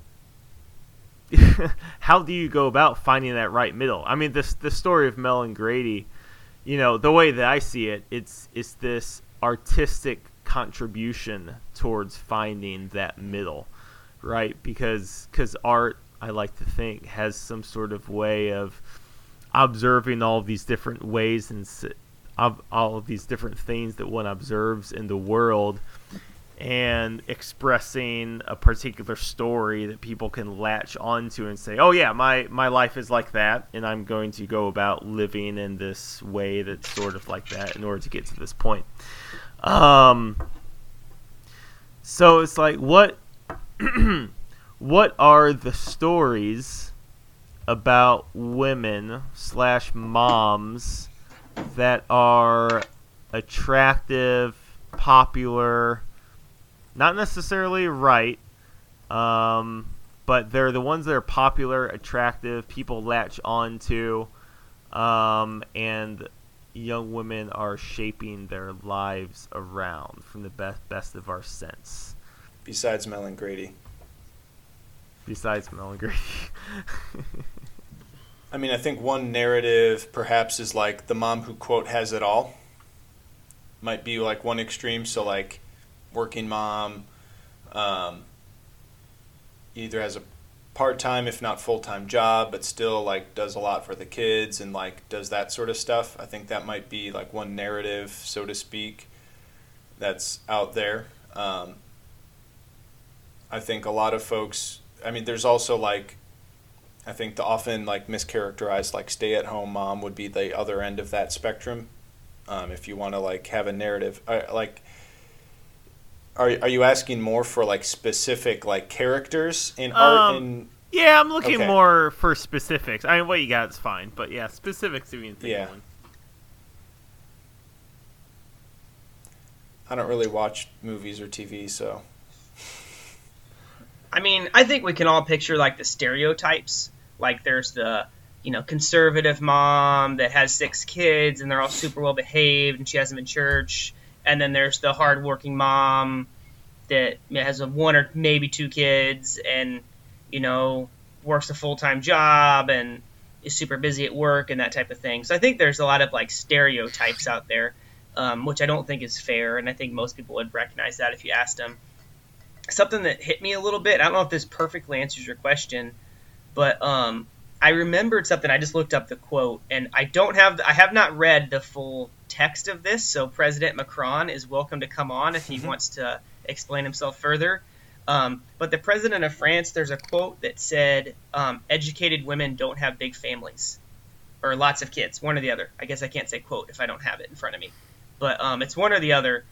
how do you go about finding that right middle? I mean, this the story of Mel and Grady, you know, the way that I see it, it's it's this artistic contribution towards finding that middle, right? Because because art, I like to think, has some sort of way of observing all of these different ways and of all of these different things that one observes in the world and expressing a particular story that people can latch onto and say, "Oh yeah, my my life is like that, and I'm going to go about living in this way that's sort of like that in order to get to this point." Um, so it's like what what are the stories about women slash moms that are attractive, popular, not necessarily right, um, but they're the ones that are popular, attractive, people latch on to, um, and young women are shaping their lives around from the best best of our sense. Besides Mel and Grady. Besides Mel and Grady. I mean, I think one narrative perhaps is like the mom who quote has it all. Might be like one extreme. So like working mom, um, either has a part time, if not full time job, but still like does a lot for the kids and like does that sort of stuff. I think that might be like one narrative, so to speak, that's out there. Um, I think a lot of folks. I mean, there's also like, I think the often like mischaracterized like stay at home mom would be the other end of that spectrum. Um, if you want to like have a narrative, I, like are are you asking more for like specific like characters in art? Um, yeah, I'm looking okay. more for specifics. I mean, what you got is fine, but yeah, specifics if you can think yeah. of one. I don't really watch movies or TV, so. I mean, I think we can all picture like the stereotypes. Like, there's the you know conservative mom that has six kids and they're all super well behaved and she has them in church and then there's the hardworking mom that has a one or maybe two kids and you know works a full-time job and is super busy at work and that type of thing. So i think there's a lot of like stereotypes out there um, which i don't think is fair and i think most people would recognize that if you asked them. Something that hit me a little bit i don't know if this perfectly answers your question but um, i remembered something. I just looked up the quote and i don't have i have not read the full text of this, so President Macron is welcome to come on if he mm-hmm. wants to explain himself further. Um, but the president of France, there's a quote that said, um, "Educated women don't have big families, or lots of kids, one or the other." I guess I can't say quote if I don't have it in front of me, but um, it's one or the other.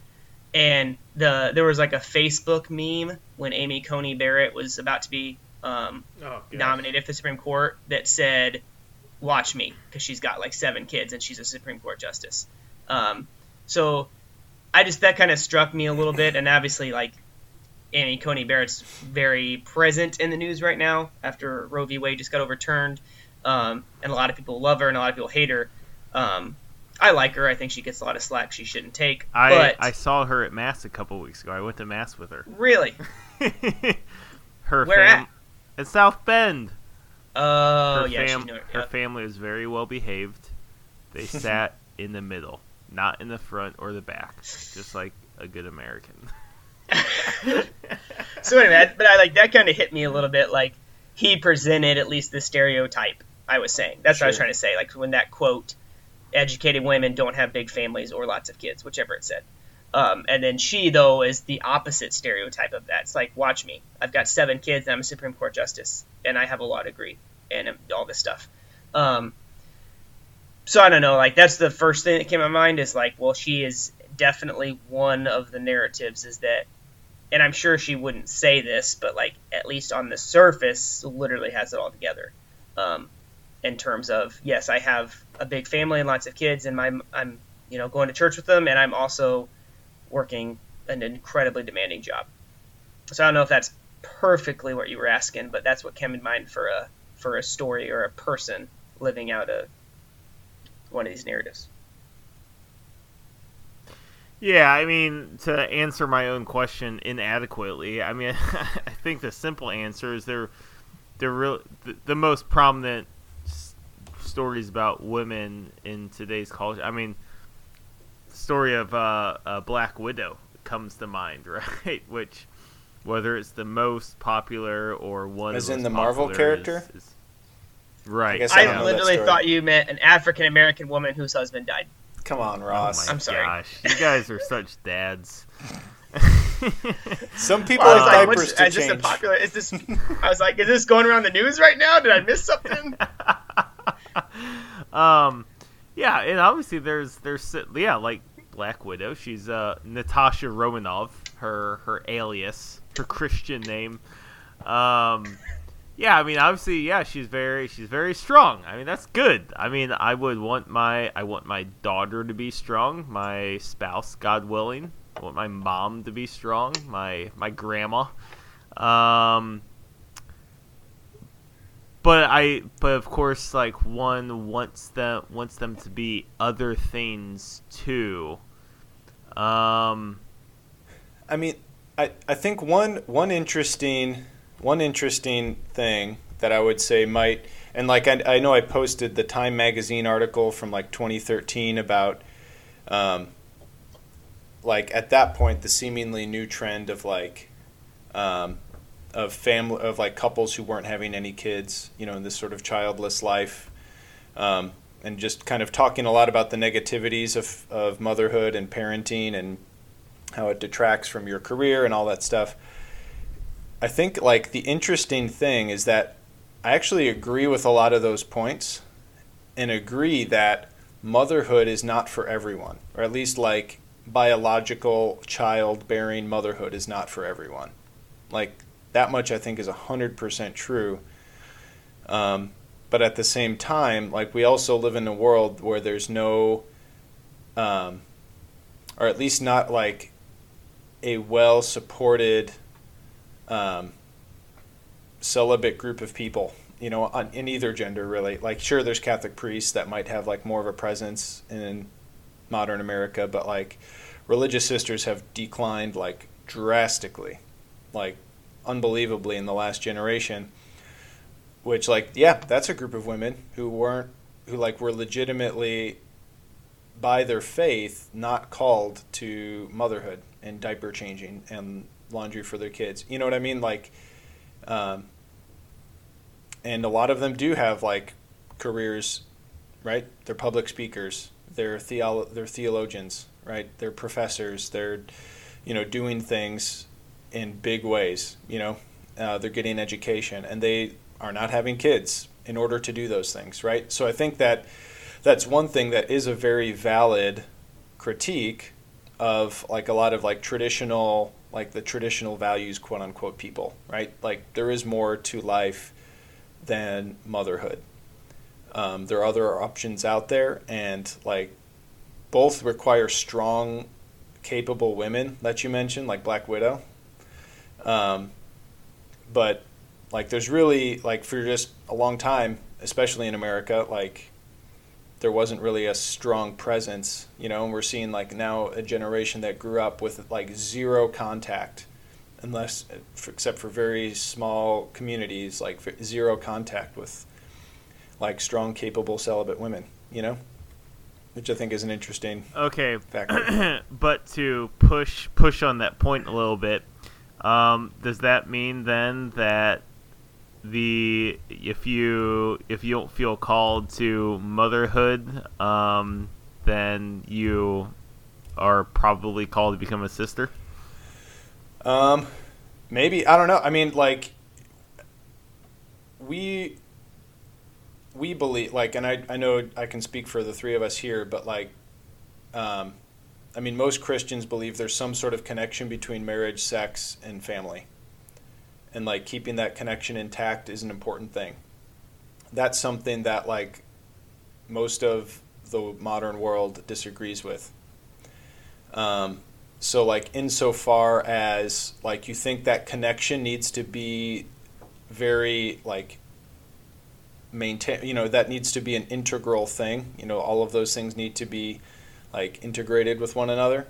And the there was like a Facebook meme when Amy Coney Barrett was about to be um, oh, nominated for the Supreme Court that said, "Watch me," because she's got like seven kids and she's a Supreme Court justice. Um, so I just that kind of struck me a little bit, and obviously like Amy Coney Barrett's very present in the news right now after Roe v. Wade just got overturned, um, and a lot of people love her and a lot of people hate her. Um, I like her. I think she gets a lot of slack she shouldn't take. I but... I saw her at mass a couple weeks ago. I went to mass with her. Really? her where fam- at? At South Bend. Oh her yeah, fam- her family was very well behaved. They sat in the middle not in the front or the back, just like a good American. so anyway, but I like that kind of hit me a little bit. Like he presented at least the stereotype. I was saying that's sure. what I was trying to say. Like when that quote, "Educated women don't have big families or lots of kids," whichever it said. Um, and then she though is the opposite stereotype of that. It's like, watch me. I've got seven kids and I'm a Supreme Court justice, and I have a law degree. and all this stuff. Um, so I don't know. Like that's the first thing that came to mind is like, well, she is definitely one of the narratives is that, and I'm sure she wouldn't say this, but like at least on the surface, literally has it all together. Um, in terms of yes, I have a big family and lots of kids, and my I'm you know going to church with them, and I'm also working an incredibly demanding job. So I don't know if that's perfectly what you were asking, but that's what came in mind for a for a story or a person living out a one of these narratives. Yeah, I mean, to answer my own question inadequately, I mean, I think the simple answer is they're they're real the, the most prominent s- stories about women in today's culture. I mean, the story of uh, uh, Black Widow comes to mind, right? Which, whether it's the most popular or one As of in most the Marvel popular is- character? is- right? guess I I literally thought you meant an African American woman whose husband died. Come on, Oh Ross. my I'm sorry. gosh, you guys are such dads. Some people Well, I was have like, diapers what's, to is this a change. popular? Is this? I was like, is this going around the news right now? Did I miss something? um, yeah, and obviously there's there's yeah like Black Widow. She's uh Natasha Romanoff, her her alias, her Christian name. Um, yeah, I mean obviously yeah she's very she's very strong. I mean that's good. I mean I would want my I want my daughter to be strong, my spouse, God willing. I want my mom to be strong, my my grandma. Um, but I but of course like one wants them wants them to be other things too. Um I mean, I, I think one one interesting one interesting thing that I would say might and like I, I know I posted the Time magazine article from like 2013 about um, like at that point the seemingly new trend of like um, of family of like couples who weren't having any kids you know in this sort of childless life um, and just kind of talking a lot about the negativities of, of motherhood and parenting and how it detracts from your career and all that stuff. I think like the interesting thing is that I actually agree with a lot of those points and agree that motherhood is not for everyone, or at least like biological childbearing motherhood is not for everyone. Like that much I think is 100% true. Um, but at the same time, like we also live in a world where there's no, um, or at least not like a well supported um, celibate group of people you know on, in either gender really. Like sure there's catholic priests that might have like more of a presence in modern america but like religious sisters have declined like drastically like unbelievably in the last generation which like yeah that's a group of women who weren't who like were legitimately by their faith not called to motherhood and diaper changing and laundry for their kids. You know what i mean? Like um, and a lot of them do have like careers right? They're public speakers. They're theolo- they're theologians right? They're professors. They're you know doing things in big ways you know? Uh, they're getting education and they are not having kids in order to do those things right? So i think that that's one thing that is a very valid critique of like a lot of like traditional like the traditional values quote unquote people right? Like there is more to life than motherhood. Um, there are other options out there and like both require strong capable women that you mentioned like black widow. Um, but like there's really like for just a long time especially in america like there wasn't really a strong presence, you know, and we're seeing like now a generation that grew up with like zero contact, unless except for very small communities, like zero contact with like strong, capable celibate women, you know, which I think is an interesting okay, factor. but to push push on that point a little bit, um, does that mean then that the if you if you don't feel called to motherhood, um, then you are probably called to become a sister? Um, maybe I don't know. I mean, like we we believe like and I, I know I can speak for the three of us here, but like um, I mean most Christians believe there's some sort of connection between marriage, sex, and family. And like keeping that connection intact is an important thing. That's something that like most of the modern world disagrees with. Um, so like insofar as like you think that connection needs to be very like maintain you know that needs to be an integral thing you know all of those things need to be like integrated with one another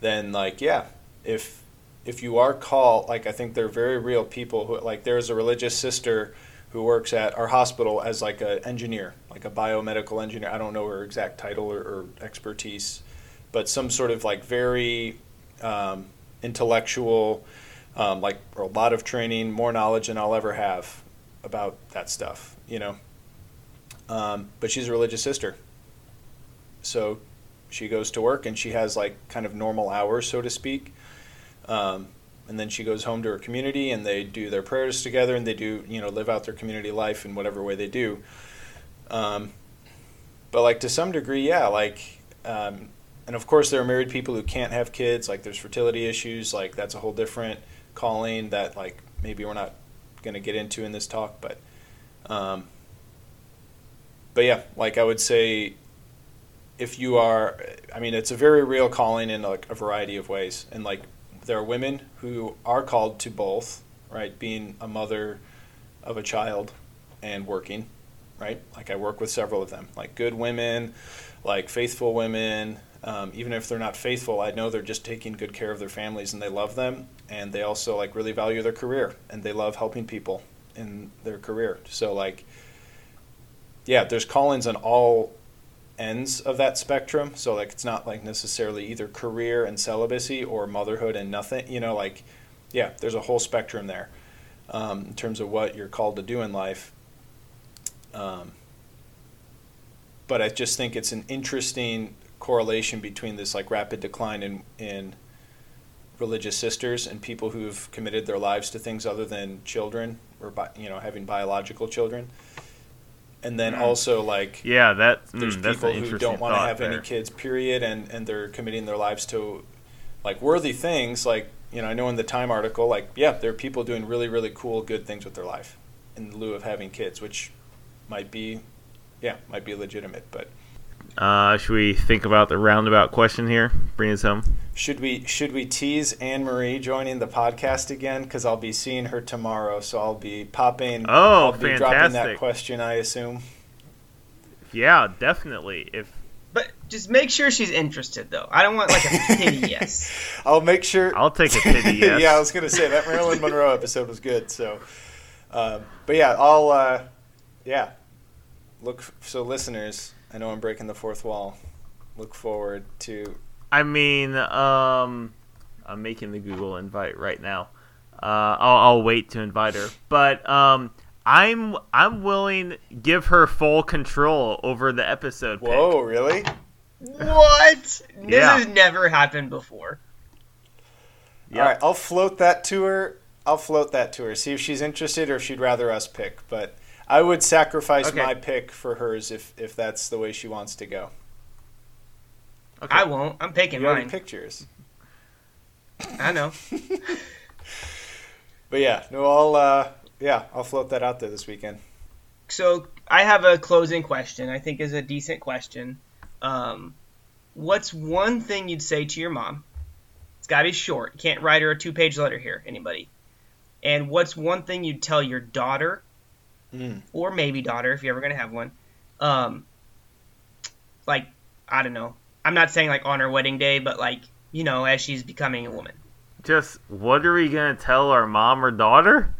then like yeah if if you are called like i think they're very real people who like there's a religious sister who works at our hospital as like an engineer like a biomedical engineer i don't know her exact title or, or expertise but some sort of like very um, intellectual um, like a lot of training more knowledge than i'll ever have about that stuff you know. Um, but she's a religious sister. So she goes to work and she has like kind of normal hours, so to speak. Um, and then she goes home to her community and they do their prayers together and they do, you know, live out their community life in whatever way they do. Um, but like to some degree, yeah, like, um, and of course there are married people who can't have kids. Like there's fertility issues. Like that's a whole different calling that like maybe we're not going to get into in this talk, but um, but yeah, like I would say, if you are, I mean, it's a very real calling in like a variety of ways, and like there are women who are called to both, right? Being a mother of a child and working, right? Like I work with several of them, like good women, like faithful women. Um, even if they're not faithful, I know they're just taking good care of their families and they love them, and they also like really value their career and they love helping people in their career. So like yeah, there's callings on all ends of that spectrum. So like it's not like necessarily either career and celibacy or motherhood and nothing. You know, like yeah, there's a whole spectrum there um, in terms of what you're called to do in life. Um, but I just think it's an interesting correlation between this like rapid decline in in religious sisters and people who've committed their lives to things other than children or you know having biological children and then also like Yeah, that there's mm, people who don't want to have any kids period and and they're committing their lives to like worthy things like you know i know in the time article like yeah there are people doing really really cool good things with their life in lieu of having kids which might be yeah might be legitimate but Uh, should we think about the roundabout question here? Bring us home. should we should we tease anne marie joining the podcast again because i'll be seeing her tomorrow so i'll be popping Oh, i'll be dropping that question i assume Yeah, definitely. If But just make sure she's interested, though. I don't want like a pity yes. i'll make sure I'll take a pity yes. yeah, I was gonna say that Marilyn Monroe episode was good. So, um, but yeah, I'll uh, yeah look. So listeners, I know I'm breaking the fourth wall. Look forward to I mean, um, I'm making the Google invite right now. Uh, I'll, I'll wait to invite her, but um, I'm I'm willing give her full control over the episode. pick. whoa, really? What? This has never happened before. Yep. All right, I'll float that to her. I'll float that to her. See if she's interested or if she'd rather us pick. But I would sacrifice Okay. my pick for hers if if that's the way she wants to go. Okay. I won't. I'm picking You already mine. picked yours. I know. But yeah, no, I'll uh, yeah, I'll float that out there this weekend. So I have a closing question. I think is a decent question. Um, what's one thing you'd say to your mom? It's got to be short. You can't write her a two-page letter here. Anybody? And what's one thing you'd tell your daughter, Mm. or maybe daughter, if you're ever gonna have one? Um, like I don't know. I'm not saying like on her wedding day, but like you know, as she's becoming a woman. Just what are we gonna tell our mom or daughter?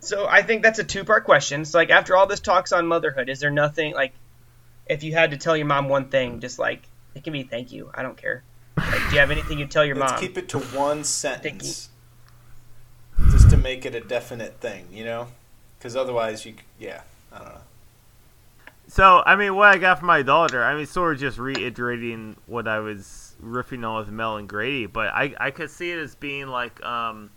So I think that's a two part question. It's like after all this talks on motherhood, is there nothing like if you had to tell your mom one thing, just like it can be thank you. I don't care. Like, do you have anything you'd tell your Let's mom? keep it to one sentence, just to make it a definite thing, you know? Because otherwise, you yeah, I don't know. So I mean, what I got from my daughter, I mean, sort of just reiterating what I was riffing on with Mel and Grady, but I I could see it as being like um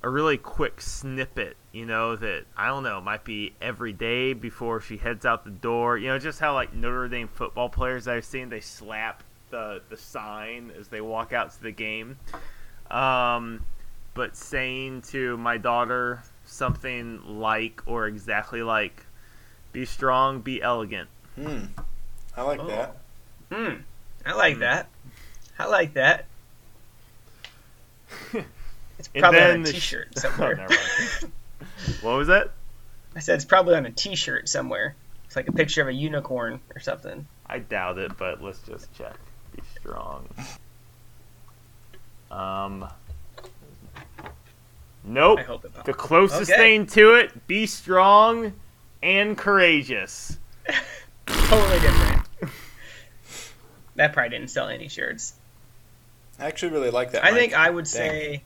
a really quick snippet, you know, that I don't know, might be every day before she heads out the door. You know, just how like Notre Dame football players I've seen, they slap the the sign as they walk out to the game. Um, but saying to my daughter something like or exactly like, "Be strong, be elegant." Hmm. I like Oh. that. Hmm. I like Hmm. that. I like that. It's probably on a the sh- T-shirt Oh, somewhere. never what was that? I said it's probably on a T-shirt somewhere. It's like a picture of a unicorn or something. I doubt it, but let's just check. Be strong. Um. Nope. I hope it. The closest Okay. thing to it: be strong and courageous. Totally different. that probably didn't sell any shirts. I actually really like that. I think I would Dang. say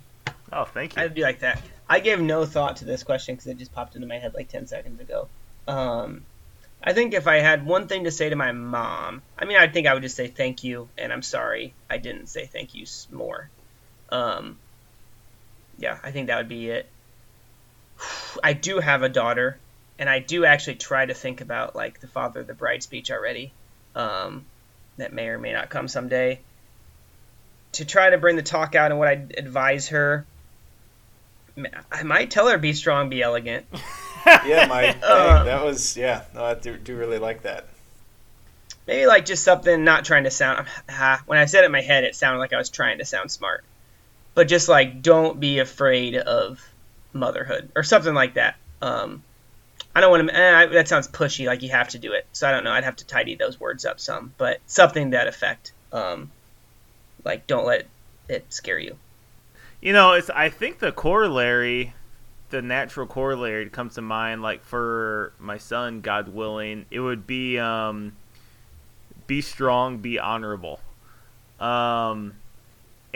Oh, thank you. I'd be like that. I gave no thought to this question because it just popped into my head like ten seconds ago. Um, I think if I had one thing to say to my mom, I mean, I think I would just say thank you and I'm sorry I didn't say thank you more. Um, yeah, I think that would be it. I do have a daughter, and I do actually try to think about like the father of the bride speech already. Um, that may or may not come someday. To try to bring the talk out and what I'd advise her, I might tell her be strong, be elegant. yeah, Mike. Uh, dang, that was yeah. No, I do, do really like that. Maybe like just something not trying to sound. ah, When I said it in my head, it sounded like I was trying to sound smart, but just like don't be afraid of motherhood or something like that. Um, I don't want to. Eh, that sounds pushy, like you have to do it. So I don't know. I'd have to tidy those words up some, but something that effect. Um, like don't let it scare you. You know, it's. I think the corollary, the natural corollary comes to mind, like for my son, God willing, it would be um, be strong, be honorable. Um,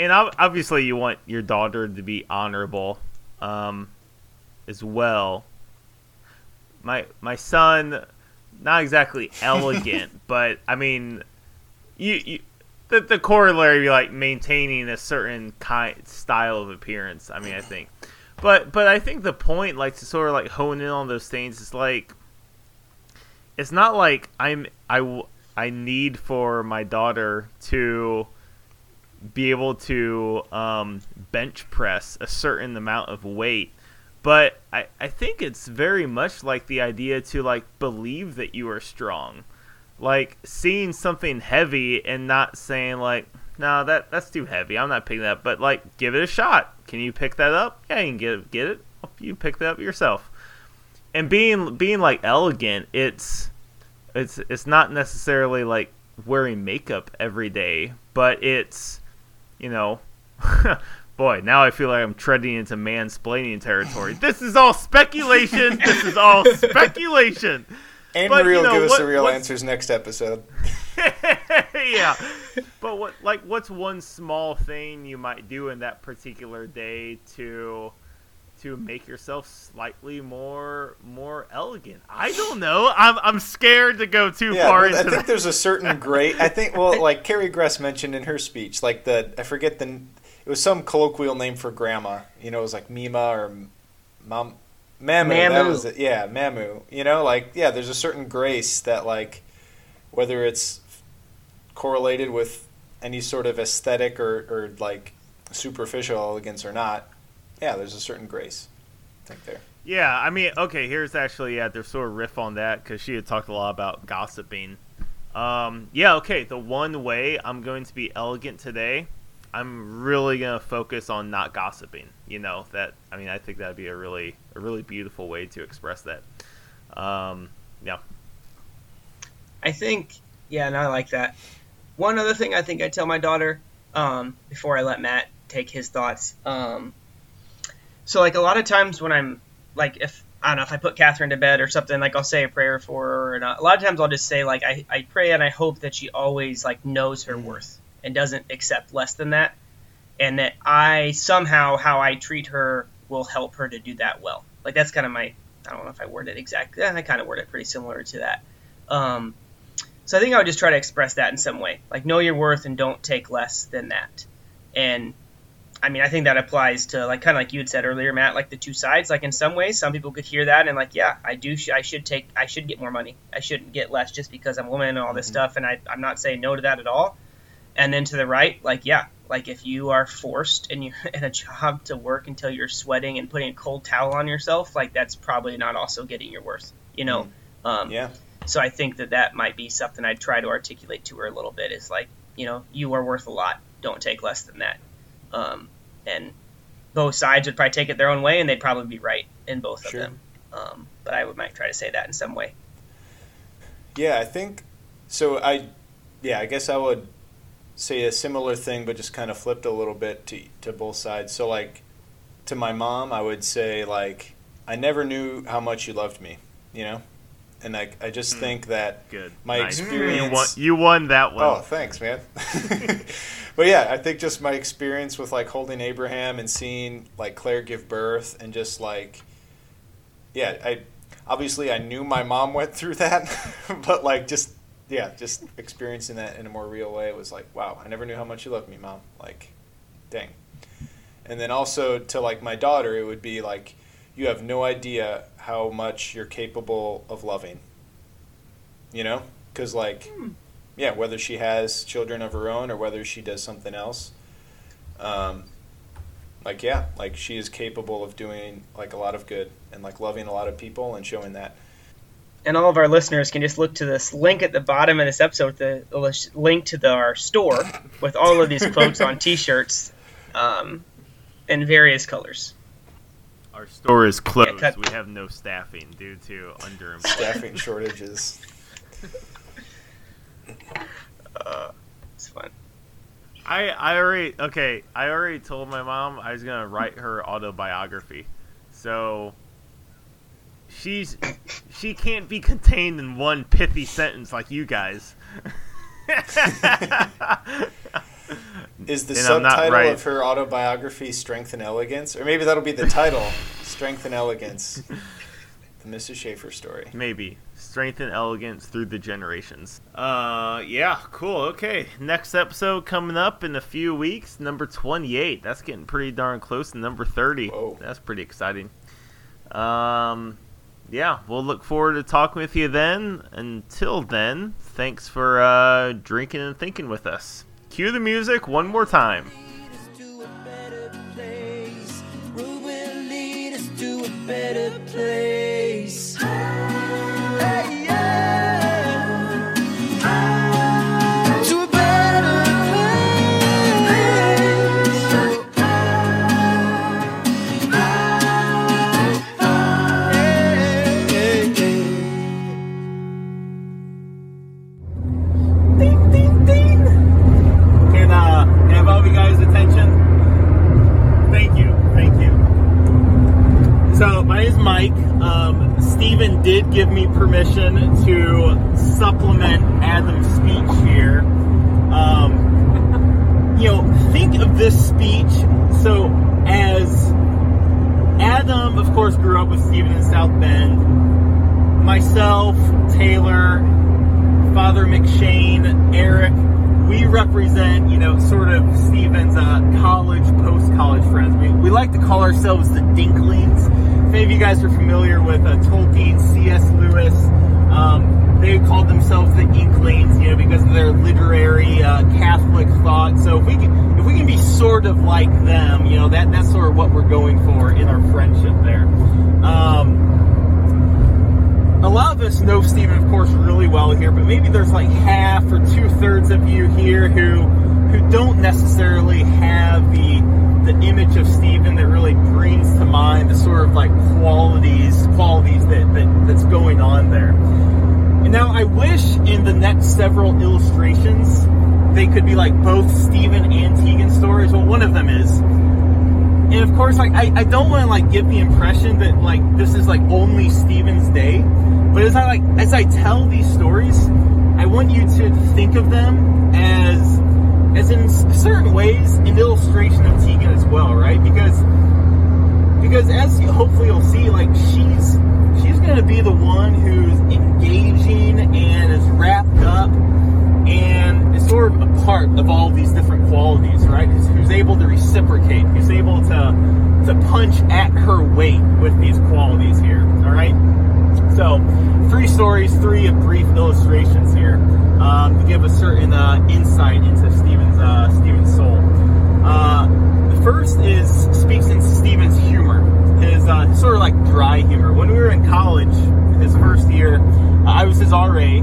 and obviously, you want your daughter to be honorable, um, as well. My my son, not exactly elegant, but I mean, you, you the, the corollary would be like maintaining a certain kind style of appearance. I mean, I think, but but I think the point, like to sort of like hone in on those things, is like it's not like I'm I I need for my daughter to be able to um, bench press a certain amount of weight. But I, I think it's very much like the idea to like believe that you are strong. Like seeing something heavy and not saying like no that that's too heavy. I'm not picking that up. But like give it a shot. Can you pick that up? Yeah you can get it, get it. You pick that up yourself. And being being like elegant it's it's it's not necessarily like wearing makeup every day but it's you know boy now i feel like i'm treading into mansplaining territory this is all speculation this is all speculation And But, Marie you know, give us what- the real answers next episode. yeah. But what like what's one small thing you might do in that particular day to to make yourself slightly more more elegant? I don't know. I'm I'm scared to go too Yeah, far I think that. there's a certain great. I think well, like Carrie Gress mentioned in her speech, like the I forget the it was some colloquial name for grandma. You know, it was like Mima or Mom. Mamu, that Mamu. was it. Yeah, Mamu. You know, like yeah, there's a certain grace that like whether it's correlated with any sort of aesthetic or, or like superficial elegance or not. Yeah, there's a certain grace. I think there. Yeah, I mean, okay, here's actually yeah, there's sort of riff on that because she had talked a lot about gossiping. Um, yeah, okay, the one way I'm going to be elegant today, I'm really gonna focus on not gossiping. You know that I mean I think that'd be a really a really beautiful way to express that. Um, yeah, I think, yeah, and I like that. One other thing I think I tell my daughter um, before I let Matt take his thoughts. Um, so, like, a lot of times when I'm, like, if, I don't know, if I put Catherine to bed or something, like, I'll say a prayer for her. And a lot of times I'll just say, like, I, I pray and I hope that she always, like, knows her worth and doesn't accept less than that. And that I somehow, how I treat her will help her to do that well. Like, that's kind of my, I don't know if I word it exactly. I kind of word it pretty similar to that. Um, so I think I would just try to express that in some way, like know your worth and don't take less than that. And I mean, I think that applies to like kind of like you had said earlier, Matt. Like the two sides. Like in some ways, some people could hear that and like, yeah, I do. Sh- I should take. I should get more money. I shouldn't get less just because I'm a woman and all this stuff. And I, I'm not saying no to that at all. And then to the right, like yeah, like if you are forced and you're in a job to work until you're sweating and putting a cold towel on yourself, like that's probably not also getting your worth. You know. Um, Yeah. so I think that that might be something I'd try to articulate to her a little bit. Is like, you know, you are worth a lot. Don't take less than that. Um, and both sides would probably take it their own way, and they'd probably be right in both Sure. of them. Um, but I would might try to say that in some way. Yeah, I think so. I yeah, I guess I would say a similar thing, but just kind of flipped a little bit to to both sides. So like to my mom, I would say like I never knew how much you loved me, you know, and I I just hmm. think that Good. My Nice. experience- You won, you won that one. Oh, thanks, man. but yeah, I think just my experience with like holding Abraham and seeing like Clare give birth and just like, yeah, I obviously I knew my mom went through that, but like just yeah, just experiencing that in a more real way was like, wow, I never knew how much you loved me, mom. Like, dang. And then also to like my daughter, it would be like, you have no idea how much you're capable of loving. You know, because like yeah, whether she has children of her own or whether she does something else. Um, like yeah, like she is capable of doing like a lot of good and like loving a lot of people and showing that. And all of our listeners can just look to this link at the bottom of this episode, the, the link to the, our store with all of these quotes on T-shirts, um, in various colors. Our store is closed. cut- we have no staffing due to underemployment. Staffing shortages. It's fun. I I already okay. I already told my mom I was gonna write her autobiography, so she's she can't be contained in one pithy sentence like you guys. Is the And subtitle right. of her autobiography "Strength and Elegance"? Or maybe that'll be the title: "Strength and Elegance." The Mrs. Schaefer story. Maybe strength and elegance through the generations. Uh, yeah, cool. Okay, next episode coming up in a few weeks. Number twenty-eight. That's getting pretty darn close to number thirty. Whoa. That's pretty exciting. Um, yeah, we'll look forward to talking with you then. Until then, thanks for uh, drinking and thinking with us. Cue the music one more time. lead us ourselves the Dinklings. If any of you guys are familiar with uh, Tolkien, C.S. Lewis, um, they called themselves the Inklings, you know, because of their literary uh, Catholic thought. So if we can, if we can be sort of like them, you know, that that's sort of what we're going for in our friendship there. Um, a lot of us know Stephen, of course, really well here, but maybe there's like half or two thirds of you here who who don't necessarily have the the image of Stephen that really brings to mind the sort of like qualities qualities that, that that's going on there. And now I wish in the next several illustrations they could be like both Stephen and Teagan stories. Well, one of them is. And of course, like I, I don't want to like give the impression that like this is like only Stephen's day. But as I like as I tell these stories, I want you to think of them as as in certain ways an illustration of Teagan as well, right? Because because as you hopefully you'll see, like she's she's gonna be the one who's engaging and is wrapped up and is sort of a part of all these different qualities, right? Who's, who's able to reciprocate, who's able to to punch at her weight with these qualities here. All right. So, three stories, three brief illustrations here um, to give a certain uh, insight into Stephen's uh, Stephen's soul. Uh, the first is speaks into Stephen's humor, his uh, sort of like dry humor. When we were in college, his first year, I was his RA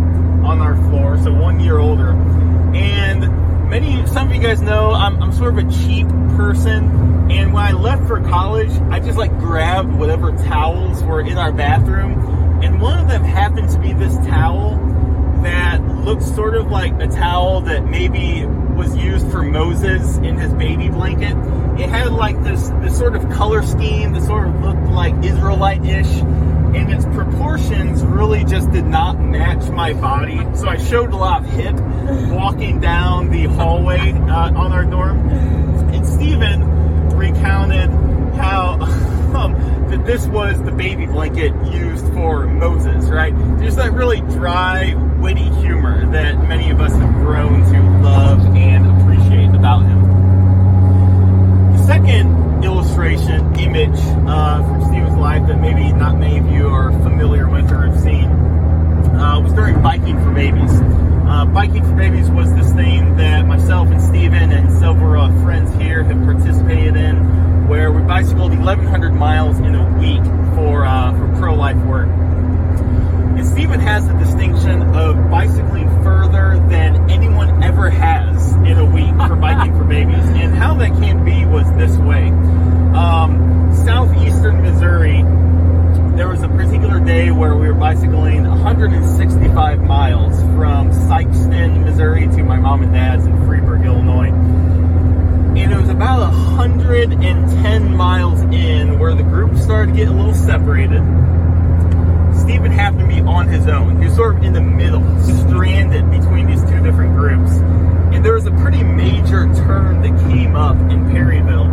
on our floor, so one year older, and many some of you guys know I'm, I'm sort of a cheap person, and when I left for college, I just like grabbed whatever towels were in our bathroom, and one of them happened to be this towel that looked sort of like a towel that maybe was used for Moses in his baby blanket. It had like this this sort of color scheme that sort of looked like Israelite-ish, and its proportions really just did not match my body. So I showed a lot of hip walking down the hallway uh, on our dorm. And Stephen recounted how um, that this was the baby blanket used for Moses, right? Just that really dry, witty humor that many of us have grown to love and appreciate about him. The second illustration, image uh, from Stephen's life that maybe not many of you are familiar with or have seen uh, was during Biking for Babies. Uh, Biking for Babies was this thing that myself and Stephen and several uh, friends here have participated in, where we bicycled 1,100 miles in a week for uh, for pro-life work. And Stephen has the distinction of bicycling further than anyone ever has in a week for biking for babies. And how that came to be was this way. Um, southeastern Missouri, there was a particular day where we were bicycling 165 miles from Sykeston, Missouri to my mom and dad's in Freeburg, Illinois. And it was about 110 miles in where the group started to get a little separated. Stephen happened to be on his own. He was sort of in the middle, stranded between these two different groups. And there was a pretty major turn that came up in Perryville,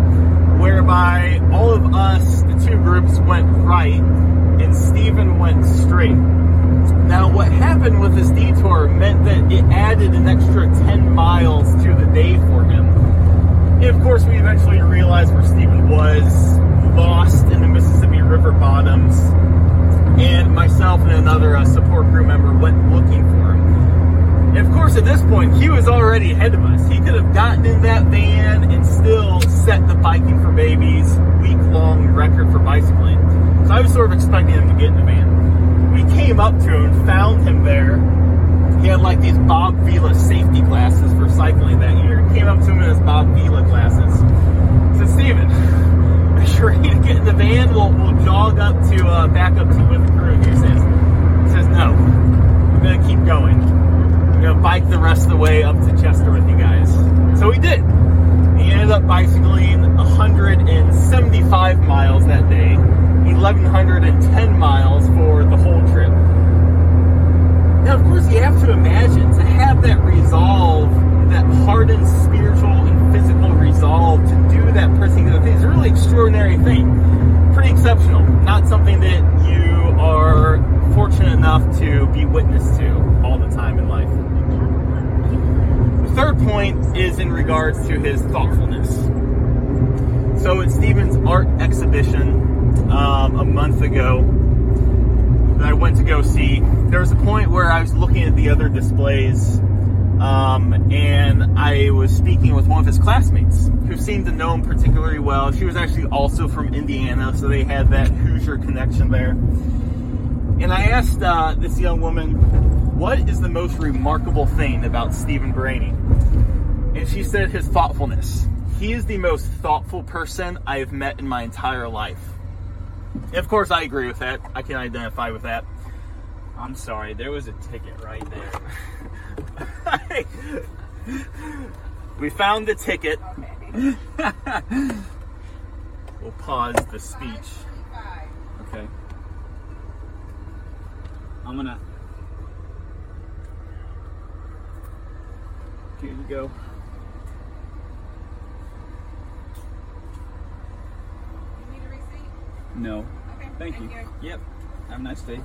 whereby all of us, the two groups, went right and Stephen went straight. Now, what happened with this detour meant that it added an extra 10 miles to the day for him. Of course, we eventually realized where Stephen was, lost in the Mississippi River bottoms, and myself and another uh, support crew member went looking for him. And of course, at this point, he was already ahead of us. He could have gotten in that van and still set the Biking for Babies week long record for bicycling. So I was sort of expecting him to get in the van. We came up to him, found him there. He had like these Bob Vila safety glasses for cycling that year. Came up to him in his Bob Vila glasses. Said, Stephen, are you ready to get in the van? We'll, we'll jog up to, uh, back up to with the crew. He says, he says, no, going to keep going. Going to bike the rest of the way up to Chester with you guys. So he did. He ended up bicycling 175 miles that day, 1,110 miles for the whole trip. Now, of course, you have to imagine to have that resolve, that hardened spiritual and physical resolve to do that particular thing is a really extraordinary thing. Pretty exceptional. Not something that you are fortunate enough to be witness to all the time in life. The third point is in regards to his thoughtfulness. So at Stephen's art exhibition um, a month ago that I went to go see, there was a point where I was looking at the other displays um, and I was speaking with one of his classmates who seemed to know him particularly well. She was actually also from Indiana, so they had that Hoosier connection there. And I asked uh, this young woman, what is the most remarkable thing about Stephen Barany? And she said his thoughtfulness. He is the most thoughtful person I have met in my entire life. And of course, I agree with that. I can identify with that. I'm sorry, there was a ticket right there. we found the ticket. we'll pause the speech. Okay. I'm gonna. Here you go. You need a receipt? No. Okay. Thank you. Yep. Have a nice day.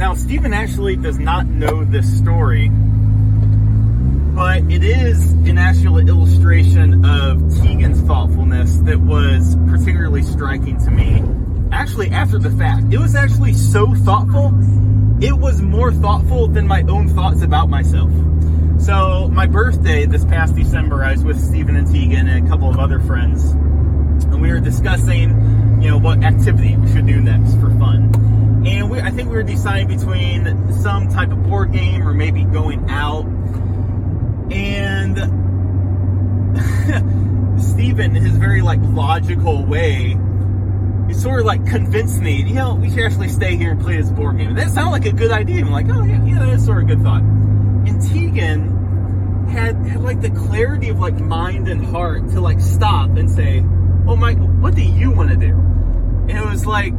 Now Stephen actually does not know this story, but it is an actual illustration of Teagan's thoughtfulness that was particularly striking to me. Actually, after the fact, it was actually so thoughtful. It was more thoughtful than my own thoughts about myself. So, my birthday this past December, I was with Stephen and Teagan and a couple of other friends, and we were discussing, you know, what activity we should do next for fun. And we, I think we were deciding between some type of board game or maybe going out. And Stephen, in his very like logical way, he sort of like convinced me, you know, we should actually stay here and play this board game. And that sounded like a good idea. I'm like, oh yeah, yeah, that's sort of a good thought. And Teagan had, had like the clarity of like mind and heart to like stop and say, oh Mike, what do you want to do? And it was like,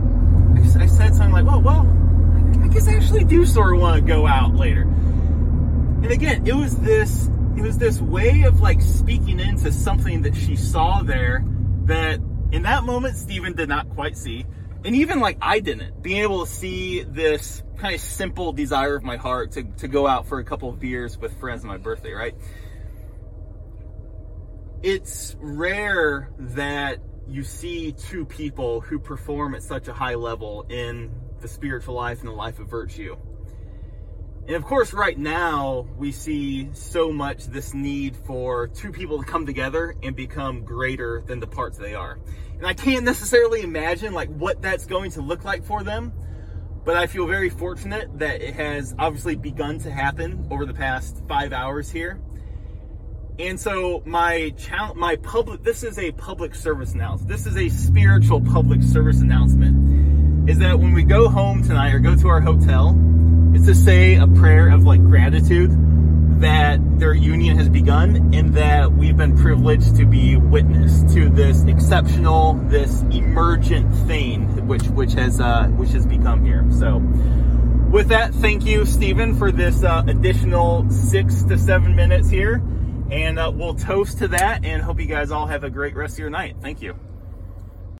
I said something like, well, well, I guess I actually do sort of want to go out later. And again, it was this, it was this way of like speaking into something that she saw there that in that moment Stephen did not quite see. And even like I didn't, being able to see this kind of simple desire of my heart to, to go out for a couple of beers with friends on my birthday, right? It's rare that you see two people who perform at such a high level in the spiritual life and the life of virtue. And of course, right now, we see so much this need for two people to come together and become greater than the parts they are. And I can't necessarily imagine like what that's going to look like for them, but I feel very fortunate that it has obviously begun to happen over the past five hours here. And so my challenge, my public, this is a public service announcement. This is a spiritual public service announcement. Is that when we go home tonight or go to our hotel, it's to say a prayer of like gratitude that their union has begun and that we've been privileged to be witness to this exceptional, this emergent thing which which has uh, which has become here. So with that, thank you, Stephen, for this uh, additional six to seven minutes here. And uh, we'll toast to that and hope you guys all have a great rest of your night. Thank you.